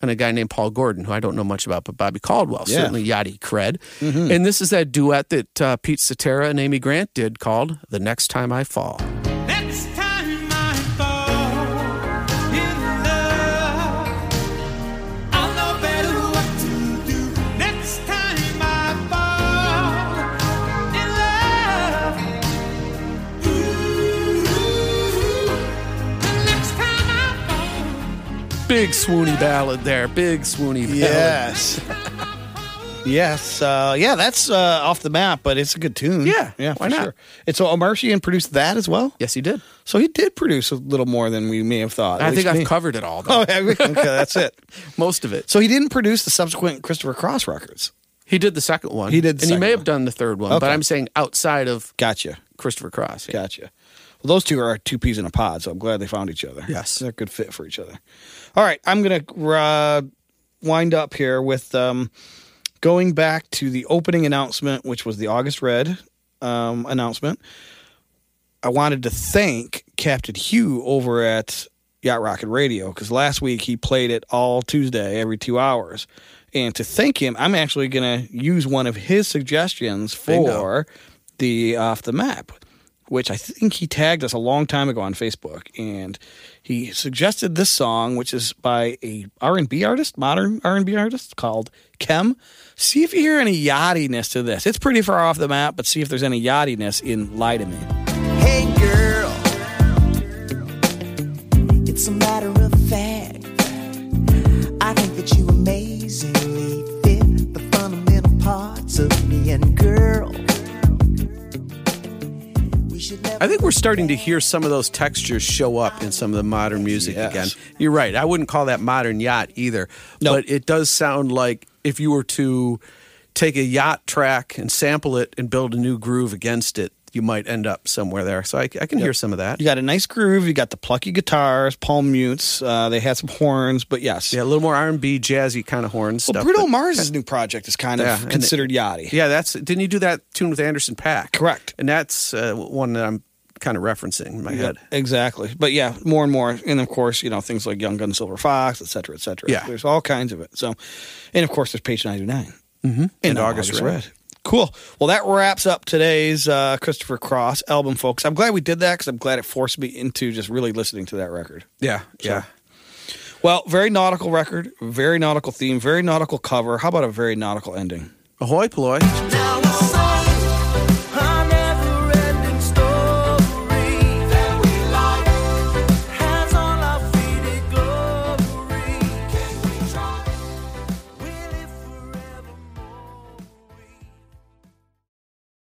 and a guy named Paul Gordon, who I don't know much about, but Bobby Caldwell, Yeah. certainly yachty cred. And this is that duet that uh, Pete Cetera and Amy Grant did called "The Next Time I Fall." Big swoony ballad there. Big swoony ballad. Yes. yes. Uh, yeah, that's uh, off the map, but it's a good tune. Yeah, Yeah, why for not? sure. And so Omartian produced that as well? Yes, he did. So he did produce a little more than we may have thought. I think I've me. covered it all, *laughs* though. Oh, we? okay, that's it. *laughs* Most of it. So he didn't produce the subsequent Christopher Cross records. He did the second one. He did the and he second may have one. done the third one, Okay. but I'm saying outside of Gotcha. Christopher Cross. yeah. Gotcha. Well, those two are two peas in a pod, so I'm glad they found each other. Yes. They're a good fit for each other. All right, I'm going to uh, wind up here with um, going back to the opening announcement, which was the August Red um, announcement. I wanted to thank Captain Hugh over at Yacht Rocket Radio because last week he played it all Tuesday, every two hours. And to thank him, I'm actually going to use one of his suggestions for the Off the Map, which I think he tagged us a long time ago on Facebook. And he suggested this song, which is by a R&B artist, modern R&B artist called Kem. See if you hear any yachtiness to this. It's pretty far off the map, but see if there's any yachtiness in Lie to Me. Hey girl, it's a matter of fact. I think that you amazingly fit the fundamental parts of me, and girl. I think we're starting to hear some of those textures show up in some of the modern music Yes. again. You're right. I wouldn't call that modern yacht either. No. But it does sound like if you were to take a yacht track and sample it and build a new groove against it, you might end up somewhere there. So I, I can hear some of that. You got a nice groove. You got the plucky guitars, palm mutes. Uh, they had some horns, but yes. Yeah, a little more R&B, jazzy kind of horns. Well, stuff. Bruno Mars' new project is kind Yeah, of considered yachty. Yeah, that's didn't you do that tune with Anderson .Paak? Correct. And that's uh, one that I'm kind of referencing in my head. Exactly. But yeah, more and more. And of course, you know, things like Young Gun Silver Fox, et cetera, et cetera. Yeah. There's all kinds of it. So, and of course, there's Page 99. Mm-hmm. And, August, Red. Cool. Well, that wraps up today's uh, Christopher Cross album, folks. I'm glad we did that because I'm glad it forced me into just really listening to that record. Yeah, yeah. Well, very nautical record, very nautical theme, very nautical cover. How about a very nautical ending? Ahoy, ploy. Now